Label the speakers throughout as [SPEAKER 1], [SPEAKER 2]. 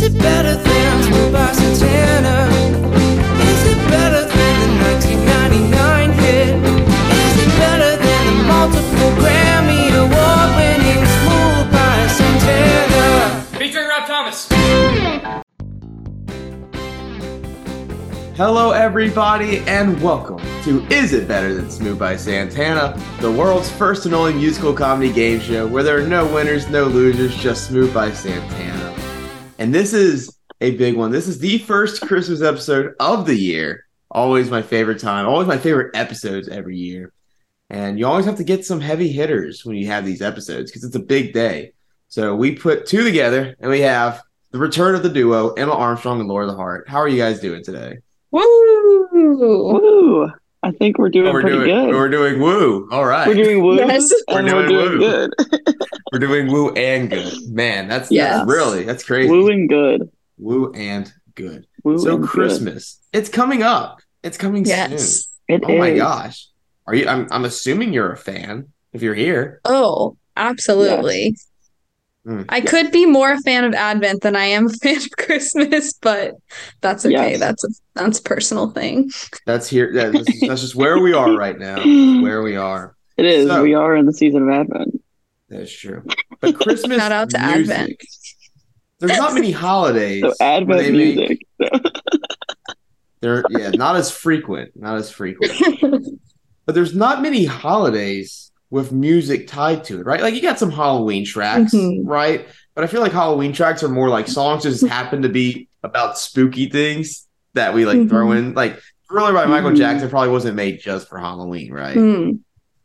[SPEAKER 1] Is it better than Smooth by Santana? Is it better than the 1999 hit? Is it better than the multiple Grammy award winning Smooth by Santana?
[SPEAKER 2] Featuring Rob Thomas.
[SPEAKER 3] Hello, everybody, and welcome to Is It Better Than Smooth by Santana, the world's first and only musical comedy game show where there are no winners, no losers, just Smooth by Santana. And this is a big one. This is the first Christmas episode of the year. Always my favorite time, always my favorite episodes every year. And you always have to get some heavy hitters when you have these episodes because it's a big day. So we put two together and we have the return of the duo, Emma Armstrong and Laura the Heart. How are you guys doing today?
[SPEAKER 4] Woo!
[SPEAKER 5] Woo! I think we're doing
[SPEAKER 3] Oh, we're
[SPEAKER 5] pretty
[SPEAKER 3] doing
[SPEAKER 5] good.
[SPEAKER 3] we're doing woo. All right.
[SPEAKER 5] We're doing woo,
[SPEAKER 4] Yes.
[SPEAKER 3] We're
[SPEAKER 5] we're
[SPEAKER 3] doing
[SPEAKER 5] doing
[SPEAKER 3] woo.
[SPEAKER 5] good.
[SPEAKER 3] We're doing woo and good. Man, that's,
[SPEAKER 4] Yes.
[SPEAKER 3] that's really that's crazy.
[SPEAKER 5] Woo and good.
[SPEAKER 3] Woo and good.
[SPEAKER 5] Woo
[SPEAKER 3] so
[SPEAKER 5] and good.
[SPEAKER 3] Christmas. It's coming up. It's coming
[SPEAKER 4] Yes.
[SPEAKER 5] It
[SPEAKER 3] soon. Oh my gosh. Are you I'm I'm assuming you're a fan if you're here.
[SPEAKER 4] Oh, absolutely.
[SPEAKER 3] Hmm.
[SPEAKER 4] I could be more a fan of Advent than I am a fan of Christmas, but that's okay.
[SPEAKER 5] Yes.
[SPEAKER 4] That's a that's a personal thing.
[SPEAKER 3] That's here. That's, that's just where we are right now. Where we are.
[SPEAKER 5] It is.
[SPEAKER 3] So-
[SPEAKER 5] we are in the season of Advent.
[SPEAKER 3] That's true. But Christmas
[SPEAKER 4] Shout out to
[SPEAKER 3] music,
[SPEAKER 4] Advent.
[SPEAKER 3] There's not many holidays.
[SPEAKER 5] So Advent
[SPEAKER 3] they make-
[SPEAKER 5] music.
[SPEAKER 3] They're yeah, not as frequent. Not as frequent. but there's not many holidays with music tied to it, right? Like you got some Halloween tracks,
[SPEAKER 4] Mhm.
[SPEAKER 3] right? But I feel like Halloween tracks are more like songs just happen to be about spooky things that we like throw in. Like Thriller by Michael
[SPEAKER 5] Mhm.
[SPEAKER 3] Jackson probably wasn't made just for Halloween, right?
[SPEAKER 4] Hmm.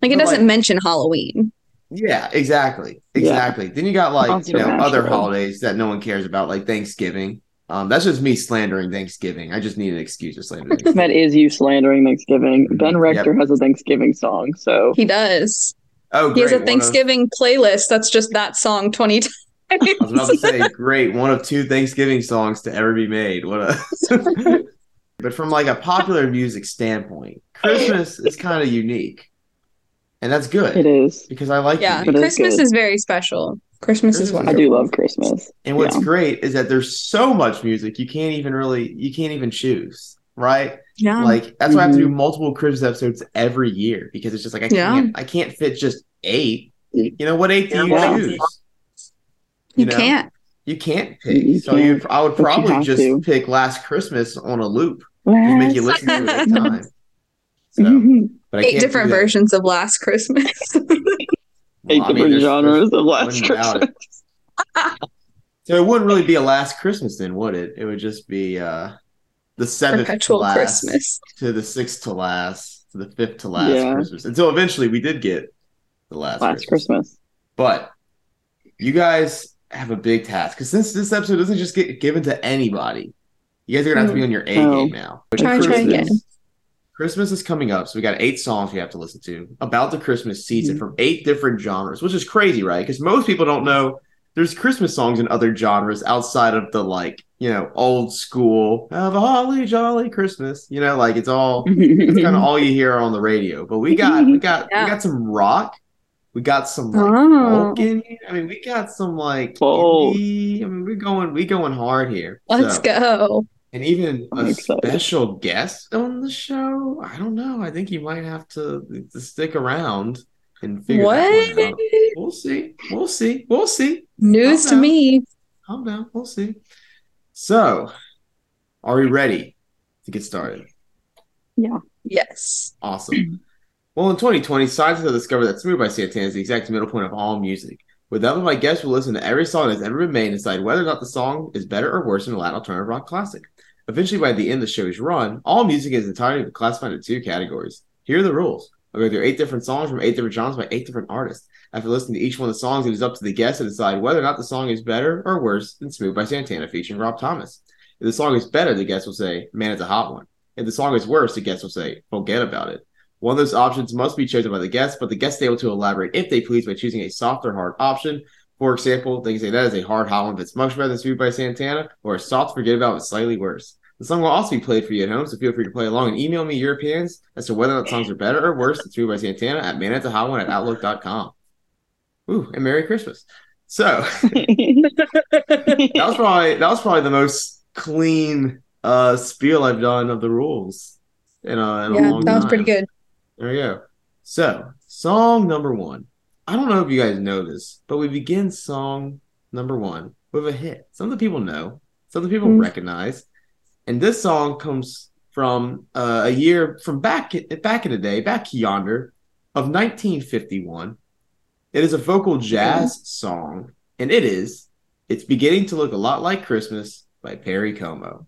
[SPEAKER 4] Like it
[SPEAKER 3] But,
[SPEAKER 4] doesn't
[SPEAKER 3] like-
[SPEAKER 4] mention Halloween.
[SPEAKER 3] Yeah, exactly.
[SPEAKER 5] Yeah.
[SPEAKER 3] Exactly. Then you got like, you know, other holidays that no one cares about, like Thanksgiving. Um, that's just me slandering Thanksgiving. I just need an excuse to slander Thanksgiving.
[SPEAKER 5] that is you slandering Thanksgiving.
[SPEAKER 3] Mhm.
[SPEAKER 5] Ben Rector has a Thanksgiving song, so
[SPEAKER 4] He does.
[SPEAKER 3] oh,
[SPEAKER 4] He has a
[SPEAKER 3] One of-
[SPEAKER 4] Thanksgiving playlist that's just that song 20 times.
[SPEAKER 3] I was about to say, great, one of two Thanksgiving songs to ever be made. What a But from like a popular music standpoint, Christmas is kind of unique. And that's good
[SPEAKER 5] it is.
[SPEAKER 3] because I like
[SPEAKER 4] yeah,
[SPEAKER 3] unique.
[SPEAKER 4] Christmas
[SPEAKER 5] good.
[SPEAKER 4] is very special. Christmas is
[SPEAKER 3] Christmas is
[SPEAKER 5] I do love Christmas.
[SPEAKER 3] And what's
[SPEAKER 5] Yeah.
[SPEAKER 3] great is that there's so much music you can't even really you can't even choose, right?
[SPEAKER 4] Yeah.
[SPEAKER 3] Like that's why I have to do
[SPEAKER 5] Mhm.
[SPEAKER 3] multiple Christmas episodes every year because it's just like I
[SPEAKER 4] Yeah.
[SPEAKER 3] can't I can't fit just eight. You know what eight do you
[SPEAKER 5] Yeah.
[SPEAKER 3] choose?
[SPEAKER 4] you
[SPEAKER 3] know?
[SPEAKER 4] can't.
[SPEAKER 3] You can't pick.
[SPEAKER 5] You
[SPEAKER 3] so you
[SPEAKER 5] can't,
[SPEAKER 3] I would
[SPEAKER 5] but you
[SPEAKER 3] probably just
[SPEAKER 5] to.
[SPEAKER 3] pick Last Christmas on a loop. Just make you listen to it every time. So,
[SPEAKER 5] Mhm.
[SPEAKER 3] but I
[SPEAKER 4] Eight
[SPEAKER 3] can't
[SPEAKER 4] different versions of Last Christmas.
[SPEAKER 5] Eight
[SPEAKER 3] Well, I mean,
[SPEAKER 5] different
[SPEAKER 3] there's-
[SPEAKER 5] genres
[SPEAKER 3] there's
[SPEAKER 5] of Last Christmas.
[SPEAKER 3] So it wouldn't really be a Last Christmas then, would it? It would just be uh the seventh to last
[SPEAKER 4] Christmas.
[SPEAKER 3] to the sixth to last to the fifth to last
[SPEAKER 5] Yeah.
[SPEAKER 3] Christmas until eventually we did get the last,
[SPEAKER 5] Last
[SPEAKER 3] Christmas.
[SPEAKER 5] Christmas.
[SPEAKER 3] But you guys have a big task because since this episode doesn't just get given to anybody, you guys are gonna have to be on your A
[SPEAKER 5] Oh.
[SPEAKER 3] game now. But
[SPEAKER 4] Try, try
[SPEAKER 3] Christmas-
[SPEAKER 4] again.
[SPEAKER 3] Christmas is coming up, so we got eight songs we have to listen to about the Christmas season
[SPEAKER 5] Mhm.
[SPEAKER 3] from eight different genres, which is crazy, right? Because most people don't know there's Christmas songs in other genres outside of the like, you know, old school "Have a holly jolly Christmas." You know, like it's all it's kind of all you hear on the radio. But we got we got
[SPEAKER 4] Yeah.
[SPEAKER 3] we got some rock, we got some like
[SPEAKER 4] Oh.
[SPEAKER 3] in here. I mean, we got some like indie. I mean, we're going we going hard here.
[SPEAKER 4] Let's
[SPEAKER 3] So-
[SPEAKER 4] go.
[SPEAKER 3] And even
[SPEAKER 5] I'm
[SPEAKER 3] a
[SPEAKER 5] excited.
[SPEAKER 3] special guest on the show. I don't know. I think you might have to, to stick around and figure
[SPEAKER 4] What?
[SPEAKER 3] that one out. We'll see. We'll see. We'll see.
[SPEAKER 4] News
[SPEAKER 3] Calm
[SPEAKER 4] to
[SPEAKER 3] down.
[SPEAKER 4] me.
[SPEAKER 3] Calm down. We'll see. So, are we ready to get started? Yeah.
[SPEAKER 4] Yes.
[SPEAKER 3] Awesome. Well, in 2020, scientists have discovered that Smooth by Santana is the exact middle point of all music. With that, my guests will listen to every song that's ever been made and decide whether or not the song is better or worse than a Latin alternative rock classic. Eventually, by the end of the show's run, all music is entirely classified into two categories. Here are the rules. I'll go through eight different songs from eight different genres by eight different artists. After listening to each one of the songs, it is up to the guest to decide whether or not the song is better or worse than Smooth by Santana featuring Rob Thomas. If the song is better, the guest will say, Man, it's a hot one. If the song is worse, the guest will say, Forget about it. One of those options must be chosen by the guest, but the guest is able to elaborate if they please by choosing a soft or hard option. For example, they can say that is a hard hot one if it's much better than Smooth by Santana, or a soft forget about it's slightly worse. The song will also be played for you at home, so feel free to play along and email me your opinions as to whether not songs are better or worse than Smooth by Santana at manatahotone at outlook.com. Ooh, and Merry Christmas. So that was probably that was probably the most clean uh spiel I've done of the rules in a, in a
[SPEAKER 4] yeah,
[SPEAKER 3] long
[SPEAKER 4] that was
[SPEAKER 3] time.
[SPEAKER 4] pretty good.
[SPEAKER 3] There we go. So, song number one. I don't know if you guys know this, but we begin song number one with a hit. Some of the people know, some of the people
[SPEAKER 4] Mm.
[SPEAKER 3] recognize. And this song comes from uh, a year from back back in the day, back yonder of 1951. It is a vocal jazz song, and it is It's Beginning to Look a Lot Like Christmas by Perry Como.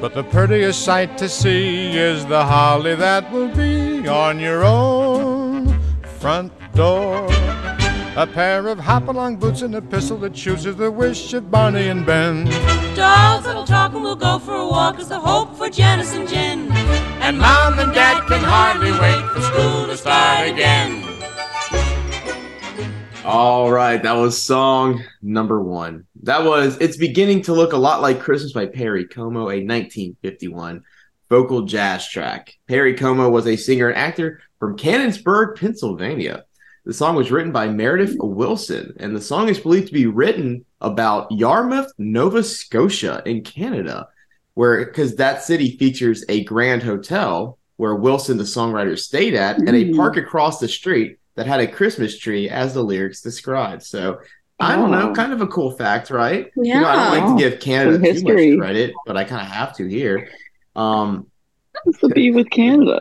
[SPEAKER 2] But the prettiest sight to see is the holly that will be on your own front door. A pair of hop-along boots and a pistol that chooses the wish of Barney and Ben.
[SPEAKER 1] Dolls that'll talk and we'll go for a walk is the hope for Janice and Jen.
[SPEAKER 2] And Mom and Dad can hardly wait for school to start again.
[SPEAKER 3] All right, that was song number one. That was It's Beginning to Look a Lot Like Christmas by Perry Como, a 1951 vocal jazz track. Perry Como was a singer and actor from Canonsburg, Pennsylvania. The song was written by Meredith Willson, and the song is believed to be written about Yarmouth, Nova Scotia in Canada, where because that city features a grand hotel where Wilson, the songwriter, stayed at, and a
[SPEAKER 5] Mm.
[SPEAKER 3] park across the street that had a Christmas tree as the lyrics described. So I don't know,
[SPEAKER 5] Oh.
[SPEAKER 3] kind of a cool fact, right?
[SPEAKER 4] Yeah.
[SPEAKER 3] You know, I don't like to give Canada
[SPEAKER 5] Some
[SPEAKER 3] too
[SPEAKER 5] history.
[SPEAKER 3] much credit, but I kind of have to here. Um,
[SPEAKER 5] What's the beef with Canada?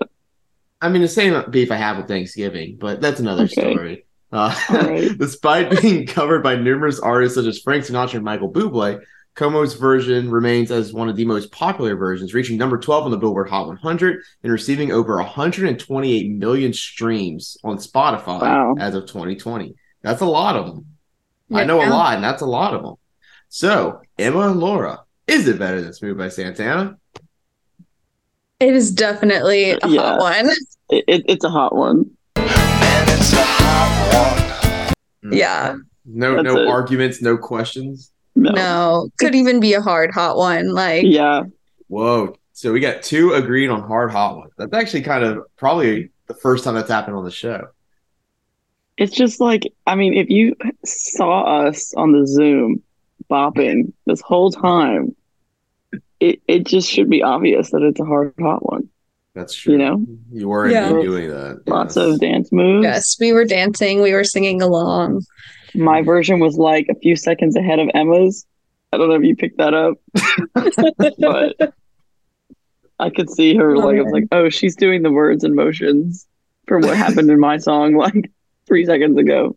[SPEAKER 3] I mean, the same beef I have with Thanksgiving, but that's another
[SPEAKER 5] Okay.
[SPEAKER 3] story. Uh,
[SPEAKER 5] right.
[SPEAKER 3] despite being covered by numerous artists such as Frank Sinatra and Michael Bublé, Como's version remains as one of the most popular versions, reaching number 12 on the Billboard Hot 100 and receiving over 128 million streams on Spotify
[SPEAKER 5] Wow.
[SPEAKER 3] as of 2020. That's a lot of them. I know a lot, and that's a lot of them. So, Emma and Laura, is it better than Smooth by Santana?
[SPEAKER 4] It is definitely a
[SPEAKER 5] Yeah.
[SPEAKER 4] hot one.
[SPEAKER 5] It, it, it's a hot one. Mm.
[SPEAKER 4] Yeah.
[SPEAKER 3] No,
[SPEAKER 5] That's
[SPEAKER 3] no
[SPEAKER 5] it.
[SPEAKER 3] arguments, no questions.
[SPEAKER 5] No.
[SPEAKER 4] No, could even be a hard hot one. Like,
[SPEAKER 5] Yeah.
[SPEAKER 3] Whoa. So we got two agreed on hard hot ones. That's actually kind of probably the first time that's happened on the show.
[SPEAKER 5] It's just like, I mean, if you saw us on the Zoom bopping this whole time, it, it just should be obvious that it's a hard hot one.
[SPEAKER 3] That's true.
[SPEAKER 5] You know?
[SPEAKER 3] You were
[SPEAKER 4] Yeah.
[SPEAKER 3] doing that.
[SPEAKER 5] Lots
[SPEAKER 3] yes.
[SPEAKER 5] of dance moves.
[SPEAKER 4] yes, we were dancing, we were singing along.
[SPEAKER 5] My version was like a few seconds ahead of Emma's. I don't know if you picked that up, but I could see her like I was like, oh, she's doing the words and motions from what happened in my song like three seconds ago.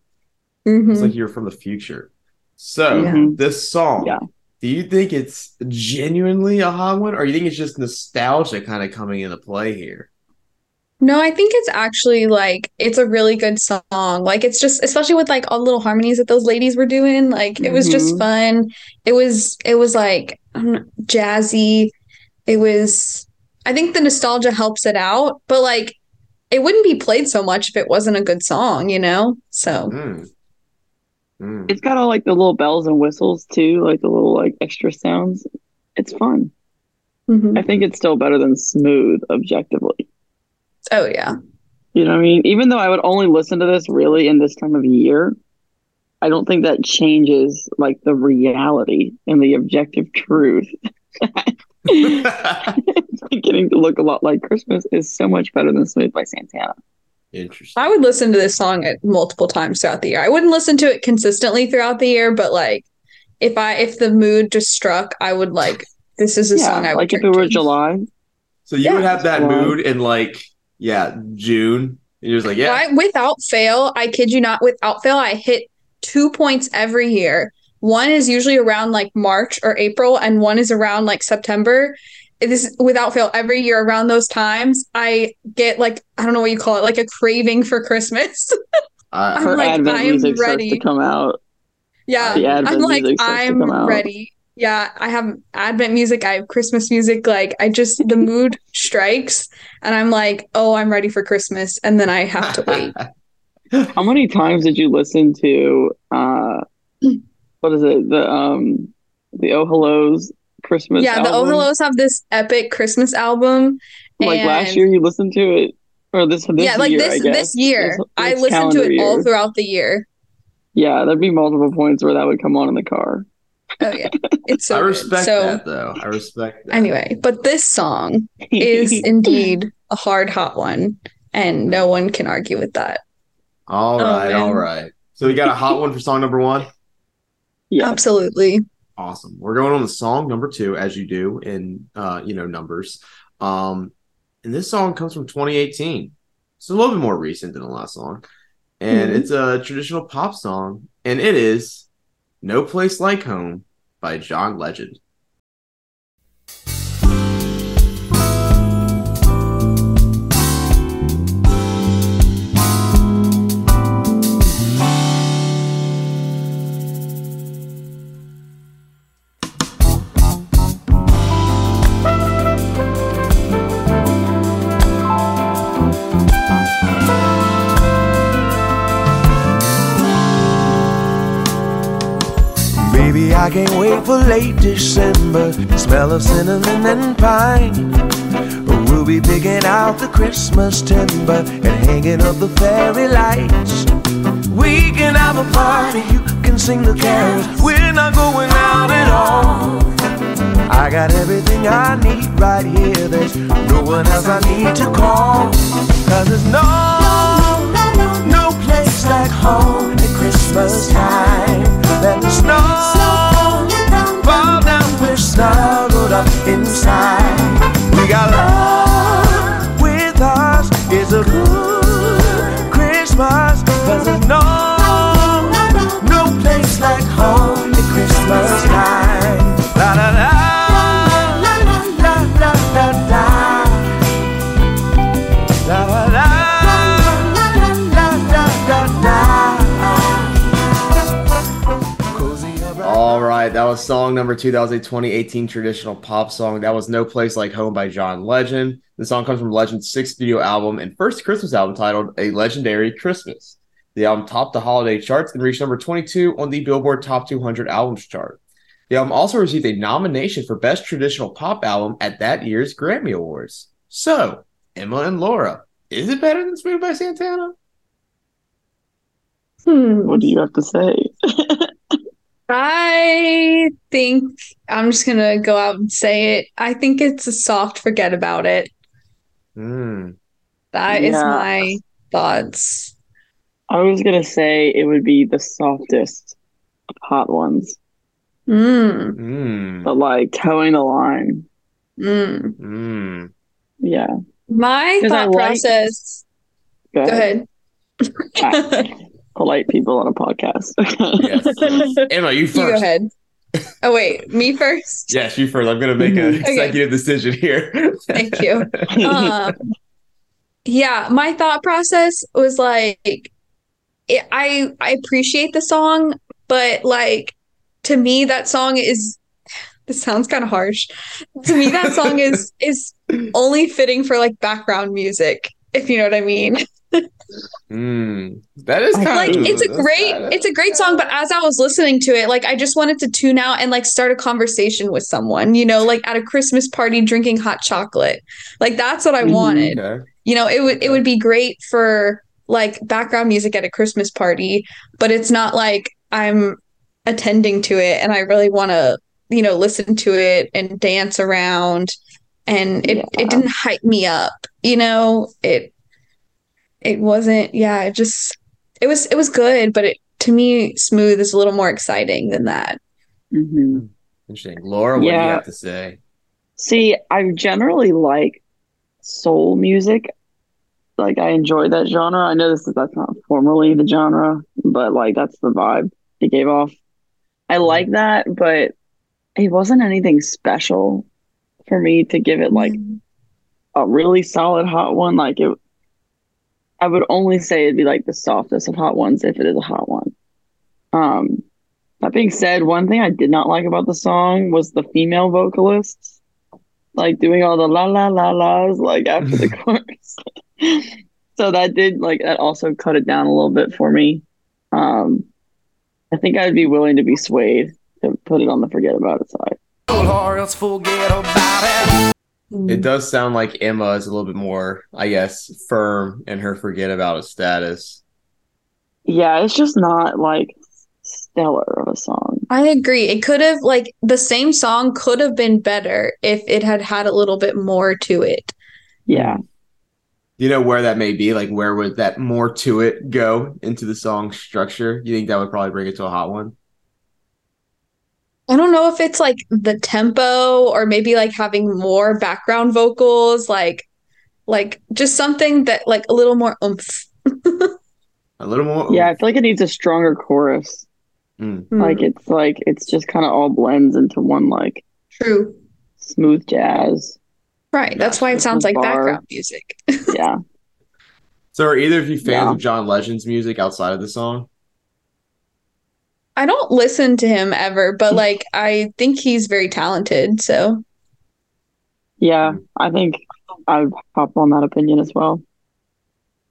[SPEAKER 4] Mhm.
[SPEAKER 3] It's like you're from the future. So
[SPEAKER 4] Yeah.
[SPEAKER 3] this song,
[SPEAKER 5] Yeah.
[SPEAKER 3] do you think it's genuinely a hot one, or you think it's just nostalgia kind of coming into play here?
[SPEAKER 4] No, I think it's actually like it's a really good song. Like it's just especially with like all the little harmonies that those ladies were doing, like it was just
[SPEAKER 5] Mhm.
[SPEAKER 4] fun. It was it was like know, jazzy. It was I think the nostalgia helps it out, but like it wouldn't be played so much if it wasn't a good song, you know? So
[SPEAKER 3] Mm. Mm.
[SPEAKER 5] It's got all like the little bells and whistles too, like the little like extra sounds. It's fun.
[SPEAKER 4] mhm.
[SPEAKER 5] I think it's still better than smooth objectively.
[SPEAKER 4] Oh yeah.
[SPEAKER 5] You know what I mean? Even though I would only listen to this really in this time of year, I don't think that changes like the reality and the objective truth. it's beginning to look a lot like Christmas is so much better than Smooth by Santana.
[SPEAKER 3] Interesting.
[SPEAKER 4] I would listen to this song at multiple times throughout the year. I wouldn't listen to it consistently throughout the year, but like if I if the mood just struck, I would like this is a
[SPEAKER 5] yeah,
[SPEAKER 4] song I would
[SPEAKER 5] like if it were
[SPEAKER 4] to.
[SPEAKER 5] July.
[SPEAKER 3] So you
[SPEAKER 4] Yeah,
[SPEAKER 3] would have that
[SPEAKER 5] that's why.
[SPEAKER 3] mood in like, yeah, June. And you're just like, yeah,
[SPEAKER 4] I, without fail, I kid you not, without fail, I hit two points every year. One is usually around like March or April, and one is around like September. this without fail every year around those times I get like I don't know what you call it like a craving for Christmas.
[SPEAKER 3] I,
[SPEAKER 4] uh,
[SPEAKER 5] I'm
[SPEAKER 4] like,
[SPEAKER 5] Advent
[SPEAKER 4] I'm
[SPEAKER 5] music starts
[SPEAKER 4] ready.
[SPEAKER 5] to come out.
[SPEAKER 4] yeah.
[SPEAKER 5] The Advent
[SPEAKER 4] I'm like
[SPEAKER 5] music starts to
[SPEAKER 4] I'm ready. Yeah, I have Advent music, I have Christmas music like I just the mood strikes and I'm like, "Oh, I'm ready for Christmas." And then I have to wait.
[SPEAKER 5] How many times did you listen to uh what is it? The um the Oh Hellos Christmas
[SPEAKER 4] yeah, the Oh? Hellos have this epic Christmas album.
[SPEAKER 5] Like last year you listened to it or this this
[SPEAKER 4] yeah, like
[SPEAKER 5] year,
[SPEAKER 4] this
[SPEAKER 5] I guess.
[SPEAKER 4] this year.
[SPEAKER 5] This-
[SPEAKER 4] I listened to
[SPEAKER 5] calendar
[SPEAKER 4] it all throughout the year.
[SPEAKER 5] Yeah, there'd be multiple points where that would come on in the car.
[SPEAKER 4] Oh yeah. It's so
[SPEAKER 3] I respect
[SPEAKER 4] so
[SPEAKER 3] that though. I respect that.
[SPEAKER 4] anyway, but this song is indeed a hard hot one and no one can argue with that.
[SPEAKER 3] all right
[SPEAKER 4] oh,
[SPEAKER 3] right, all
[SPEAKER 4] man.
[SPEAKER 3] right. So we got a hot one for song number one.
[SPEAKER 5] yeah.
[SPEAKER 4] Absolutely.
[SPEAKER 3] Awesome. We're going on the song number two, as you do in uh, you know, numbers. Um, and this song comes from 2018. It's a little bit more recent than the last song. And
[SPEAKER 4] Mhm.
[SPEAKER 3] it's a traditional pop song, and it is No Place Like Home by John Legend.
[SPEAKER 6] Can't wait for late December. Smell of cinnamon and pine. We'll be picking out the Christmas timber and hanging up the fairy lights. We can have a party, you can sing the carols. We're not going out at all. I got everything I need right here. There's no one else I need to call. Cause there's no, no place like home at Christmas time. Let the snuggled up inside. We got love with us. It's a good Christmas. Cause there's no, no place like home at Christmas time. La la la.
[SPEAKER 3] Was song number two. That was a 2018 traditional pop song. That was No Place Like Home by John Legend. The song comes from Legend's sixth studio album and first Christmas album titled A Legendary Christmas. The album topped the holiday charts and reached number 22 on the Billboard Top 200 Albums chart. The album also received a nomination for Best Traditional Pop Album at that year's Grammy Awards. So, Emma and Laura, is it better than Smooth by Santana?
[SPEAKER 4] Hmm.
[SPEAKER 5] What do you have to say?
[SPEAKER 4] I think I'm just gonna go out and say it. I think it's a soft forget about it.
[SPEAKER 3] Hmm.
[SPEAKER 4] That is
[SPEAKER 5] Yeah.
[SPEAKER 4] my thoughts.
[SPEAKER 5] I was gonna say it would be the softest of hot ones,
[SPEAKER 4] Mm,
[SPEAKER 3] Hmm.
[SPEAKER 5] but like towing the line.
[SPEAKER 4] mm.
[SPEAKER 3] Hmm.
[SPEAKER 5] Yeah.
[SPEAKER 4] My
[SPEAKER 5] I
[SPEAKER 4] thought
[SPEAKER 5] like-
[SPEAKER 4] process.
[SPEAKER 5] Go
[SPEAKER 4] Go
[SPEAKER 5] ahead.
[SPEAKER 4] ahead.
[SPEAKER 5] Polite people on a podcast.
[SPEAKER 3] Yes. Emma, you
[SPEAKER 4] You
[SPEAKER 3] first.
[SPEAKER 4] go ahead. Oh wait, me first.
[SPEAKER 3] Yes, you first. I'm going to make an
[SPEAKER 5] Okay.
[SPEAKER 3] executive decision here.
[SPEAKER 4] Thank you. um, yeah, my thought process was like, it, I I appreciate the song, but like to me that song is. This sounds kind of harsh. To me, that song is is only fitting for like background music, if you know what I mean.
[SPEAKER 3] Hmm. That is kind
[SPEAKER 4] like
[SPEAKER 3] of
[SPEAKER 4] it's a great it's a great song but as i was listening to it like i just wanted to tune out and like start a conversation with someone you know like at a christmas party drinking hot chocolate like that's what i
[SPEAKER 5] Mhm.
[SPEAKER 4] wanted
[SPEAKER 3] Okay.
[SPEAKER 4] you know it would it would be great for like background music at a christmas party but it's not like i'm attending to it and i really want to you know listen to it and dance around and it
[SPEAKER 5] Yeah.
[SPEAKER 4] it didn't hype me up you know it it wasn't yeah it just it was it was good but it to me smooth is a little more exciting than that
[SPEAKER 5] Mhm.
[SPEAKER 3] Interesting. Laura, what do you have to say?
[SPEAKER 5] See, I generally like soul music. Like I enjoy that genre. I know this is that's not formally the genre, but like that's the vibe it gave off. I like that, but it wasn't anything special for me to give it like a really solid hot one. Like it, I would only say it'd be like the softest of hot ones if it is a hot one. Um, that being said, one thing I did not like about the song was the female vocalists, like doing all the la la la la's like after the chorus. so that did like that also cut it down a little bit for me. Um, I think I'd be willing to be swayed to put it on the forget about it side.
[SPEAKER 6] Or else forget about it.
[SPEAKER 3] It does sound like Emma is a little bit more, I guess, firm in her forget about it status.
[SPEAKER 5] Yeah, it's just not like stellar of a song.
[SPEAKER 4] I agree. It could have like the same song could have been better if it had had a little bit more to it.
[SPEAKER 5] Yeah.
[SPEAKER 3] You know where that may be? Like, where would that more to it go into the song structure? You think that would probably bring it to a hot one?
[SPEAKER 4] I don't know if it's like the tempo or maybe like having more background vocals, like like just something that like a little more oomph.
[SPEAKER 3] A little more.
[SPEAKER 5] Yeah, I feel like it needs a stronger chorus.
[SPEAKER 3] Mm.
[SPEAKER 5] Like it's like it's just kind of all blends into one like
[SPEAKER 4] True.
[SPEAKER 5] smooth jazz.
[SPEAKER 4] Right. That's why it sounds like
[SPEAKER 5] Bar.
[SPEAKER 4] background music.
[SPEAKER 5] Yeah.
[SPEAKER 3] So, are either of you fans
[SPEAKER 5] Yeah.
[SPEAKER 3] of John Legend's music outside of the song?
[SPEAKER 4] I don't listen to him ever, but like I think he's very talented. So
[SPEAKER 5] Yeah. I think I'd hop on that opinion as well.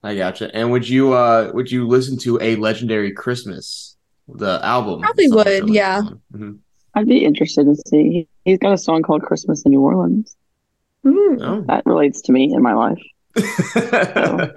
[SPEAKER 3] I gotcha. And would you uh would you listen to a legendary Christmas, the album?
[SPEAKER 4] Probably would, yeah.
[SPEAKER 3] on? Mhm.
[SPEAKER 5] I'd be interested to see. He- He's got a song called Christmas in New Orleans.
[SPEAKER 4] mm.
[SPEAKER 3] Oh.
[SPEAKER 5] That relates to me in my life.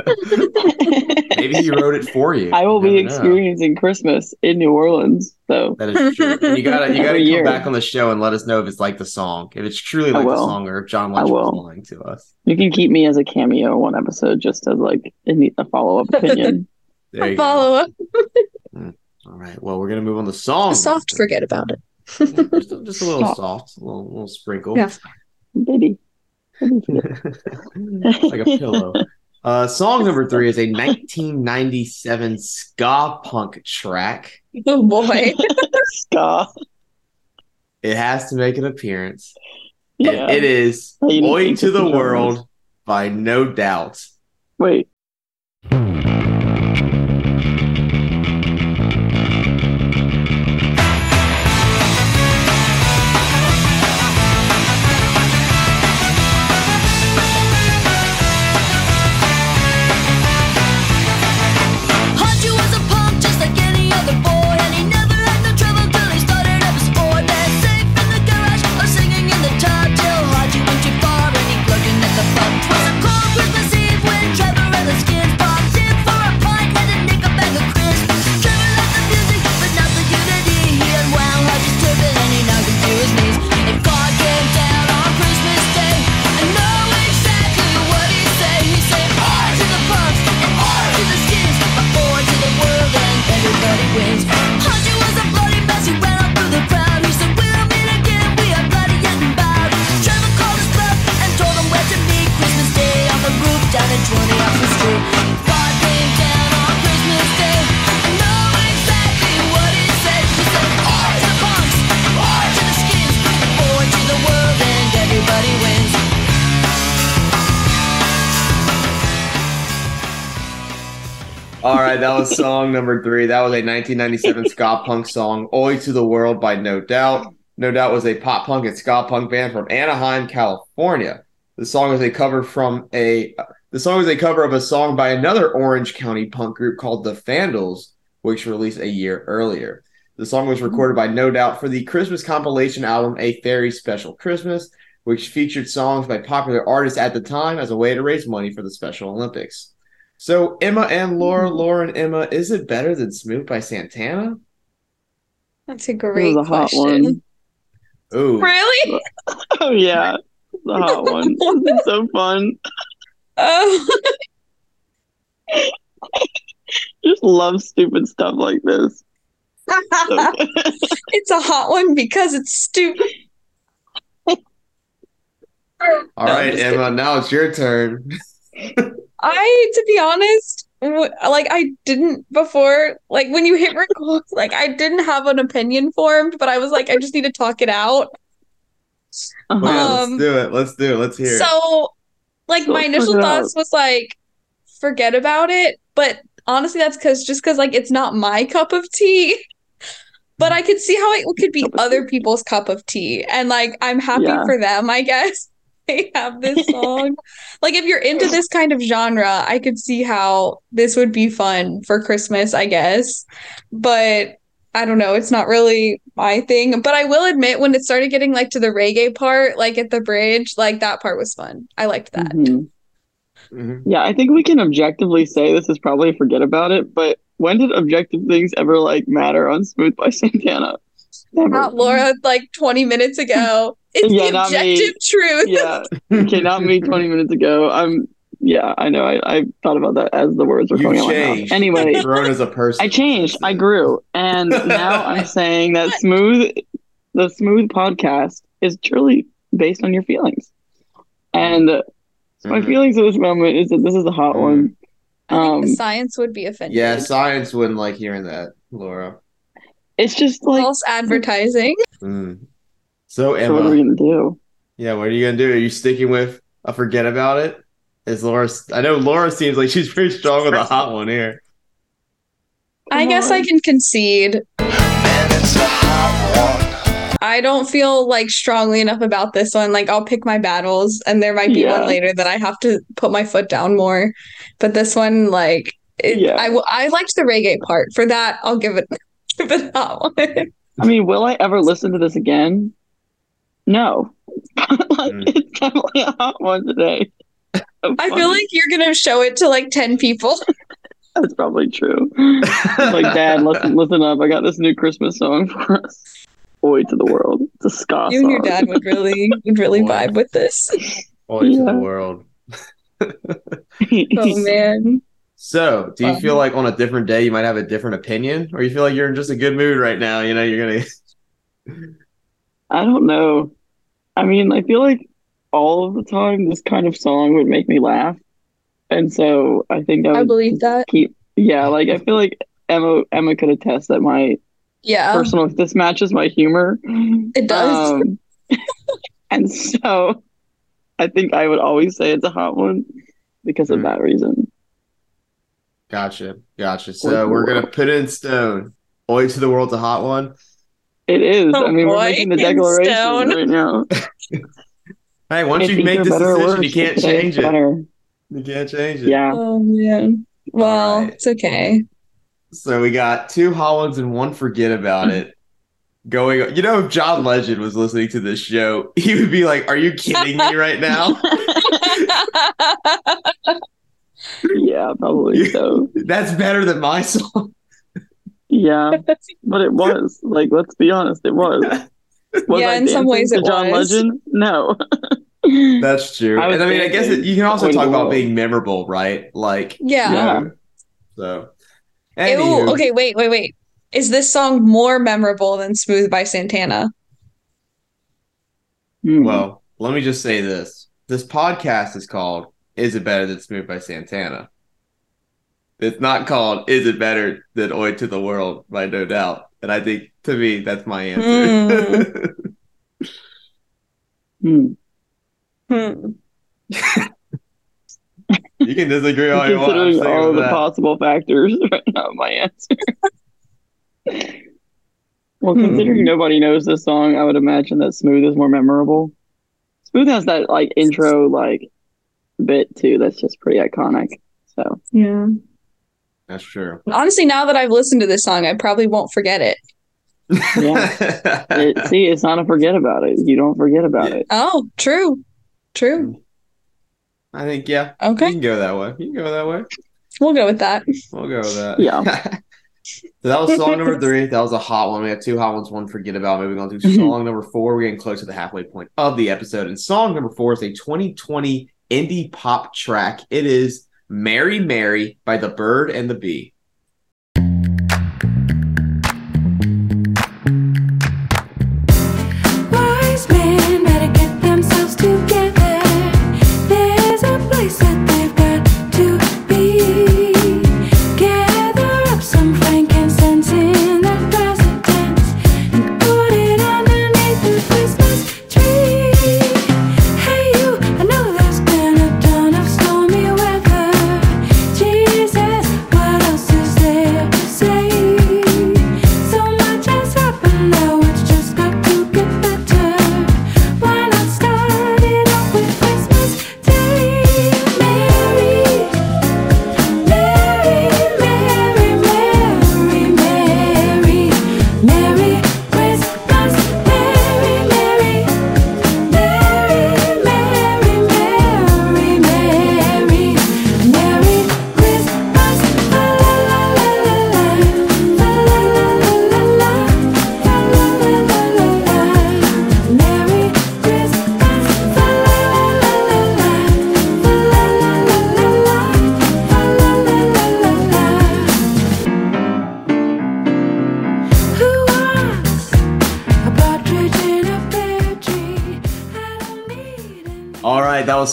[SPEAKER 3] Maybe he wrote it for you.
[SPEAKER 5] I will be
[SPEAKER 3] You never know.
[SPEAKER 5] experiencing Christmas in New Orleans. So
[SPEAKER 3] That is true. And you gotta you gotta
[SPEAKER 5] Every
[SPEAKER 3] come
[SPEAKER 5] year.
[SPEAKER 3] back on the show and let us know if it's like the song. If it's truly like the song or if John
[SPEAKER 5] I
[SPEAKER 3] Legend was
[SPEAKER 5] will.
[SPEAKER 3] lying to us.
[SPEAKER 5] you can keep me as a cameo one episode just as like a a follow up opinion.
[SPEAKER 3] There you go.
[SPEAKER 4] follow up. Hmm.
[SPEAKER 3] All right. Well, we're gonna move on to song.
[SPEAKER 4] A soft forget about it.
[SPEAKER 3] just, a- just a little
[SPEAKER 5] Soft.
[SPEAKER 3] soft, a little, little sprinkle.
[SPEAKER 4] Yeah.
[SPEAKER 5] Baby.
[SPEAKER 3] like a pillow. Uh, song number three is a 1997 ska punk track.
[SPEAKER 4] Oh boy.
[SPEAKER 5] Ska.
[SPEAKER 3] It has to make an appearance. And
[SPEAKER 5] Yeah.
[SPEAKER 3] It is
[SPEAKER 5] you need
[SPEAKER 3] "Oi
[SPEAKER 5] to
[SPEAKER 3] to the
[SPEAKER 5] put it on
[SPEAKER 3] World" by No Doubt.
[SPEAKER 5] Wait.
[SPEAKER 3] That was song number three. That was a 1997 ska punk song, "Oi to the World" by No Doubt. No Doubt was a pop punk and ska punk band from Anaheim, California. The song is a cover from a the song is a cover of a song by another Orange County punk group called the Vandals, which released a year earlier. The song was recorded by No Doubt for the Christmas compilation album A Very Special Christmas, which featured songs by popular artists at the time as a way to raise money for the Special Olympics. So Emma and Laura, mm-hmm. Laura and Emma, is it better than Smooth by Santana?
[SPEAKER 4] That's a great
[SPEAKER 5] was a hot
[SPEAKER 4] question.
[SPEAKER 5] one.
[SPEAKER 3] Ooh,
[SPEAKER 4] Really?
[SPEAKER 5] Oh yeah. The hot one. It's so fun.
[SPEAKER 4] Oh.
[SPEAKER 5] Just love stupid stuff like this. So
[SPEAKER 4] it's a hot one because it's stupid.
[SPEAKER 3] all
[SPEAKER 4] No,
[SPEAKER 3] right,
[SPEAKER 4] just
[SPEAKER 3] Emma. Now it's your turn.
[SPEAKER 4] I, to be honest, w- like I didn't before, like when you hit record, like I didn't have an opinion formed, but I was like, I just need to talk it out.
[SPEAKER 3] Well, yeah,
[SPEAKER 4] Um,
[SPEAKER 3] let's do it. Let's do it. Let's hear it.
[SPEAKER 4] So, like, my
[SPEAKER 5] let's
[SPEAKER 4] initial
[SPEAKER 5] figure it
[SPEAKER 4] thoughts was like, forget about it. But honestly, that's because just because like it's not my cup of tea. But I could see how it could be other people's cup of tea, and like I'm happy
[SPEAKER 5] Yeah.
[SPEAKER 4] for them. I guess they have this song. like if you're into this kind of genre, I could see how this would be fun for Christmas. I guess, but I don't know. It's not really my thing. But I will admit, when it started getting like to the reggae part, like at the bridge, like that part was fun. I liked that.
[SPEAKER 5] Mhm.
[SPEAKER 3] Mhm.
[SPEAKER 5] Yeah, I think we can objectively say this is probably forget about it, but when did objective things ever like matter on Smooth by Santana? Never.
[SPEAKER 4] Not Laura like 20 minutes ago. It's
[SPEAKER 5] Yeah,
[SPEAKER 4] the
[SPEAKER 5] not me.
[SPEAKER 4] objective truth.
[SPEAKER 5] Yeah. Okay, not me 20 minutes ago. I'm yeah, I know. I, I thought about that as the words were
[SPEAKER 3] You
[SPEAKER 5] coming out of my mouth.
[SPEAKER 3] changed.
[SPEAKER 5] Anyway,
[SPEAKER 3] grown as a person.
[SPEAKER 5] I changed. I grew. And now I'm saying that smooth the smooth podcast is truly based on your feelings. And uh, so my feelings at this moment is that this is a hot
[SPEAKER 3] Mhm.
[SPEAKER 5] one.
[SPEAKER 4] I think
[SPEAKER 5] Um
[SPEAKER 4] the science would be offended.
[SPEAKER 3] Yeah, science wouldn't like hearing that, Laura.
[SPEAKER 5] it's just like
[SPEAKER 4] False advertising.
[SPEAKER 3] Mm. So
[SPEAKER 5] so what are we
[SPEAKER 3] Emma,
[SPEAKER 5] gonna do?
[SPEAKER 3] yeah, what are you gonna do? Are you sticking with a forget about it? Is Laura? I know Laura seems like she's pretty strong with a hot one here.
[SPEAKER 4] I guess I can concede. I don't feel like strongly enough about this one. Like I'll pick my battles and there might be
[SPEAKER 5] Yeah.
[SPEAKER 4] one later that I have to put my foot down more. But this one, like it,
[SPEAKER 5] Yeah.
[SPEAKER 4] I, w- I liked the reggae part. For that, I'll give it give it that one.
[SPEAKER 5] I mean, will I ever listen to this again? No. like,
[SPEAKER 3] Mm.
[SPEAKER 5] it's definitely a hot one today. So
[SPEAKER 4] I feel like you're gonna show it to like 10 people.
[SPEAKER 5] that's probably true. like, Dad, listen, listen up. I got this new Christmas song for us. Oi to the world. It's a ska
[SPEAKER 4] you and your dad would really would really
[SPEAKER 3] Boy.
[SPEAKER 4] vibe with this.
[SPEAKER 3] Oi to the world.
[SPEAKER 4] Oh man.
[SPEAKER 3] So, do you
[SPEAKER 4] Um,
[SPEAKER 3] feel like on a different day you might have a different opinion, or you feel like you're in just a good mood right now? You know, you're gonna.
[SPEAKER 5] I don't know. I mean, I feel like all of the time this kind of song would make me laugh. And so I think I
[SPEAKER 4] I believe that.
[SPEAKER 5] keep yeah, like I feel like Emma Emma could attest that my
[SPEAKER 4] Yeah.
[SPEAKER 5] personal this matches my humor.
[SPEAKER 4] It does.
[SPEAKER 5] Um, and so I think I would always say it's a hot one because of
[SPEAKER 3] Hmm.
[SPEAKER 5] that reason.
[SPEAKER 3] Gotcha, gotcha. So we're gonna put it in stone. Oi to the world's a hot one.
[SPEAKER 5] It is.
[SPEAKER 4] Oh
[SPEAKER 5] I mean, we're making the declaration
[SPEAKER 4] stone.
[SPEAKER 5] right now.
[SPEAKER 3] Hey, once you make this
[SPEAKER 5] better or
[SPEAKER 3] decision, you can't change it.
[SPEAKER 5] better.
[SPEAKER 3] You can't change it.
[SPEAKER 5] Yeah.
[SPEAKER 4] Oh man. Well,
[SPEAKER 3] Alright.
[SPEAKER 4] it's okay.
[SPEAKER 3] So we got two Hollands and one forget about it. Going, you know, if John Legend was listening to this show, he would be like, "Are you kidding me right now?
[SPEAKER 5] Yeah, probably so.
[SPEAKER 3] That's better than my song."
[SPEAKER 5] Yeah, but it was like, let's be honest, it was. Was
[SPEAKER 4] Yeah,
[SPEAKER 5] I
[SPEAKER 4] in some ways it
[SPEAKER 5] John
[SPEAKER 4] was.
[SPEAKER 5] Legend? No.
[SPEAKER 3] That's true.
[SPEAKER 5] I
[SPEAKER 3] and I mean, I guess it, you can also talk about being memorable, right? Like,
[SPEAKER 4] yeah.
[SPEAKER 3] you know, so.
[SPEAKER 4] Ew, okay, wait, wait, wait. Is this song more memorable than Smooth by Santana?
[SPEAKER 5] Hmm.
[SPEAKER 3] Well, let me just say this: this podcast is called "Is It Better Than Smooth by Santana." It's not called "Is It Better Than Oi to the World" by No Doubt, and I think to me that's my answer.
[SPEAKER 5] Hmm.
[SPEAKER 4] Hmm.
[SPEAKER 3] you can disagree all you want. I'm
[SPEAKER 5] Considering all the
[SPEAKER 3] that.
[SPEAKER 5] possible factors, right now, my answer. well,
[SPEAKER 3] Hmm.
[SPEAKER 5] considering nobody knows this song, I would imagine that Smooth is more memorable. Smooth has that like intro like bit too. That's just pretty iconic. So
[SPEAKER 4] Yeah.
[SPEAKER 3] That's true.
[SPEAKER 4] Honestly, now that I've listened to this song, I probably won't forget it.
[SPEAKER 5] Yeah. it, see, it's not a forget about it. You don't forget about it.
[SPEAKER 4] Oh, true. True.
[SPEAKER 3] I think yeah.
[SPEAKER 4] Okay.
[SPEAKER 3] You can go that way. You can go that way.
[SPEAKER 4] We'll go with that.
[SPEAKER 3] We'll go with that.
[SPEAKER 5] Yeah.
[SPEAKER 3] so that was song number three. That was a hot one. We have two hot ones, one forget about. Moving on to song number four. We're getting close to the halfway point of the episode. And song number four is a 2020 indie pop track. It is Mary Mary by The Bird and the Bee.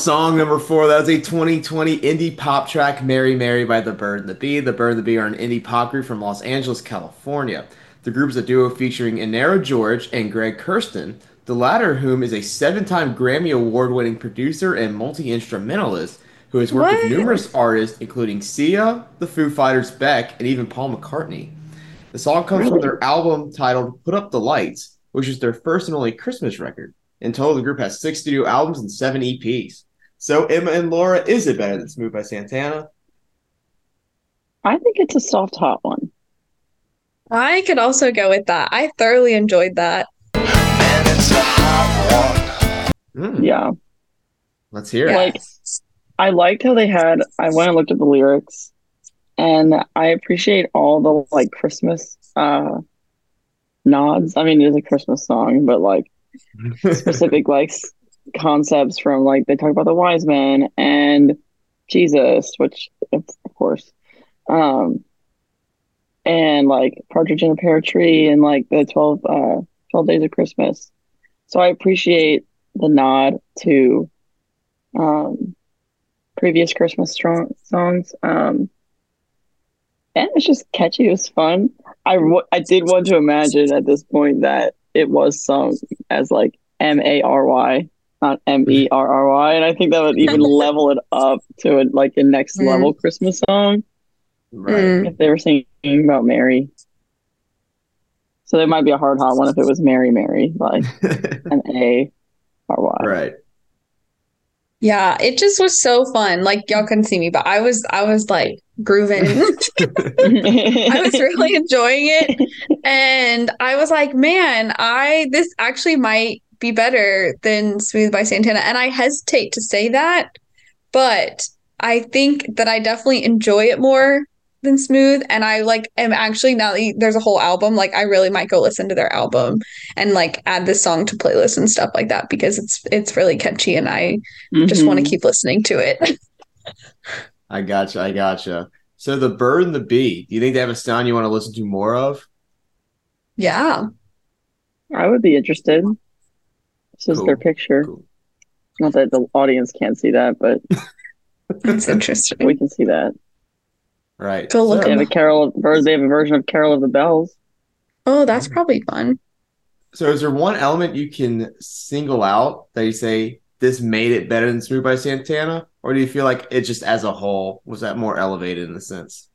[SPEAKER 3] Song number four. That was a 2020 indie pop track, Mary Mary by The Bird and the Bee. The Bird and the Bee are an indie pop group from Los Angeles, California. The group is a duo featuring Inara George and Greg Kurstin, the latter of whom is a seven time Grammy Award winning producer and multi instrumentalist who has worked
[SPEAKER 4] What?
[SPEAKER 3] with numerous artists, including Sia, the Foo Fighters, Beck, and even Paul McCartney. The song comes from their album titled Put Up the Lights, which is their first and only Christmas record. In total, the group has six studio albums and seven EPs. So, Emma and Laura, is it better than Smooth by Santana?
[SPEAKER 5] I think it's a soft hot one.
[SPEAKER 4] I could also go with that. I thoroughly enjoyed that.
[SPEAKER 3] Hmm,
[SPEAKER 5] Yeah.
[SPEAKER 3] Let's hear it.
[SPEAKER 5] Like I liked how they had I went and looked at the lyrics and I appreciate all the like Christmas uh nods. I mean it is a Christmas song, but like specific like s- concepts from like they talk about the wise men and Jesus, which of course. Um and like Partridge in a Pear Tree and like the 12 uh 12 Days of Christmas. So I appreciate the nod to um previous Christmas strong songs. Um and it's just catchy, it was fun. I w- I did want to imagine at this point that it was sung as like M A R Y, not M E R R Y, and I think that would even level it up to a, like a next
[SPEAKER 4] Mm.
[SPEAKER 5] level Christmas song
[SPEAKER 3] right.
[SPEAKER 4] Mm.
[SPEAKER 5] if they were singing about Mary. So there might be a hard hot one if it was Mary Mary, like M A R Y.
[SPEAKER 3] right.
[SPEAKER 4] Yeah, it just was so fun. Like y'all couldn't see me, but I was I was like grooving. I was really enjoying it. And I was like, man, I this actually might be better than Smooth by Santana. And I hesitate to say that, but I think that I definitely enjoy it more than Smooth. And I like am actually now that there's a whole album, like I really might go listen to their album and like add this song to playlists and stuff like that because it's it's really catchy and I just want to
[SPEAKER 5] mm-hmm.
[SPEAKER 4] keep listening to it.
[SPEAKER 3] I gotcha. I gotcha. So, The Bird and the Bee, do you think they have a sound you want to listen to more of?
[SPEAKER 4] yeah.
[SPEAKER 5] I would be interested. This is their picture.
[SPEAKER 3] Cool.
[SPEAKER 5] Not that the audience can't see that, but
[SPEAKER 4] It's interesting.
[SPEAKER 5] we can see that.
[SPEAKER 3] Right.
[SPEAKER 4] Go look
[SPEAKER 3] So-
[SPEAKER 5] They have a Carol of, they have a version of Carol of the Bells.
[SPEAKER 4] Oh, that's probably fun.
[SPEAKER 3] So is there one element you can single out that you say this made it better than Smooth by Santana? Or do you feel like it just as a whole was that more elevated in a sense?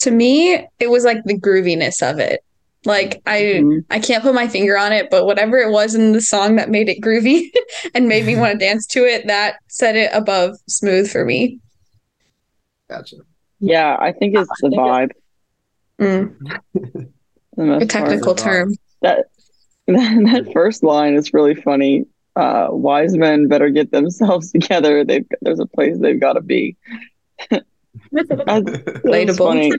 [SPEAKER 4] To me, it was like the grooviness of it. Like I
[SPEAKER 5] Mhm.
[SPEAKER 4] I can't put my finger on it, but whatever it was in the song that made it groovy and made me want to dance to it, that set it above smooth for me.
[SPEAKER 3] Gotcha.
[SPEAKER 5] Yeah, I think it's the vibe.
[SPEAKER 4] Mm,
[SPEAKER 5] the
[SPEAKER 4] a technical
[SPEAKER 3] Vibe.
[SPEAKER 4] term.
[SPEAKER 5] That, that that first line is really funny. Uh, wise men better get themselves together. They've there's a place they've got to be. That's, that was
[SPEAKER 4] Relatable.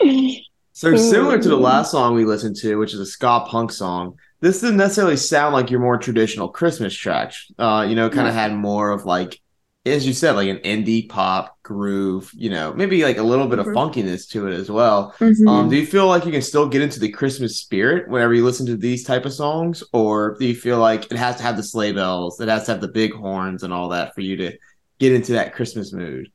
[SPEAKER 5] funny.
[SPEAKER 3] So similar to the last song we listened to, which is a ska punk song, this didn't necessarily sound like your more traditional Christmas track. Uh, you know, kind of had more of like, as you said, like an indie pop groove. You know, maybe like a little bit of
[SPEAKER 4] Mhm.
[SPEAKER 3] funkiness to it as well.
[SPEAKER 4] Mhm.
[SPEAKER 3] Um, do you feel like you can still get into the Christmas spirit whenever you listen to these type of songs, or do you feel like it has to have the sleigh bells, it has to have the big horns and all that for you to get into that Christmas mood?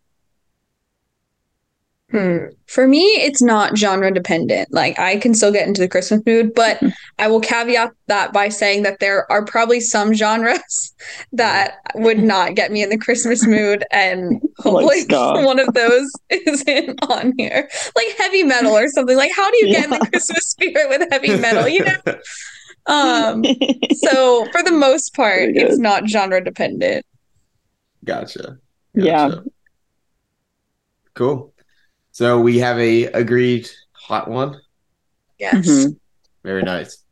[SPEAKER 4] Hmm. For me, it's not genre dependent. Like I can still get into the Christmas mood, but I will caveat that by saying that there are probably some genres that would not get me in the Christmas mood, and hopefully
[SPEAKER 5] ska.
[SPEAKER 4] one of those isn't on here, like heavy metal or something. Like, how do you get in the Christmas spirit with heavy metal? You know. Um. So for the most part, it's not genre dependent.
[SPEAKER 3] Gotcha.
[SPEAKER 5] Yeah.
[SPEAKER 3] Cool. So we have a agreed hot one.
[SPEAKER 4] Yes.
[SPEAKER 5] Mhm.
[SPEAKER 3] Very nice.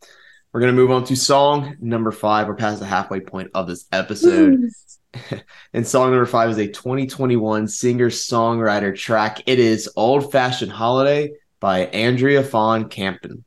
[SPEAKER 3] We're gonna move on to song number five. We're past the halfway point of this episode. And song number five is a 2021 singer songwriter track. It is Old Fashioned Holiday by Andrea
[SPEAKER 7] von Kampen.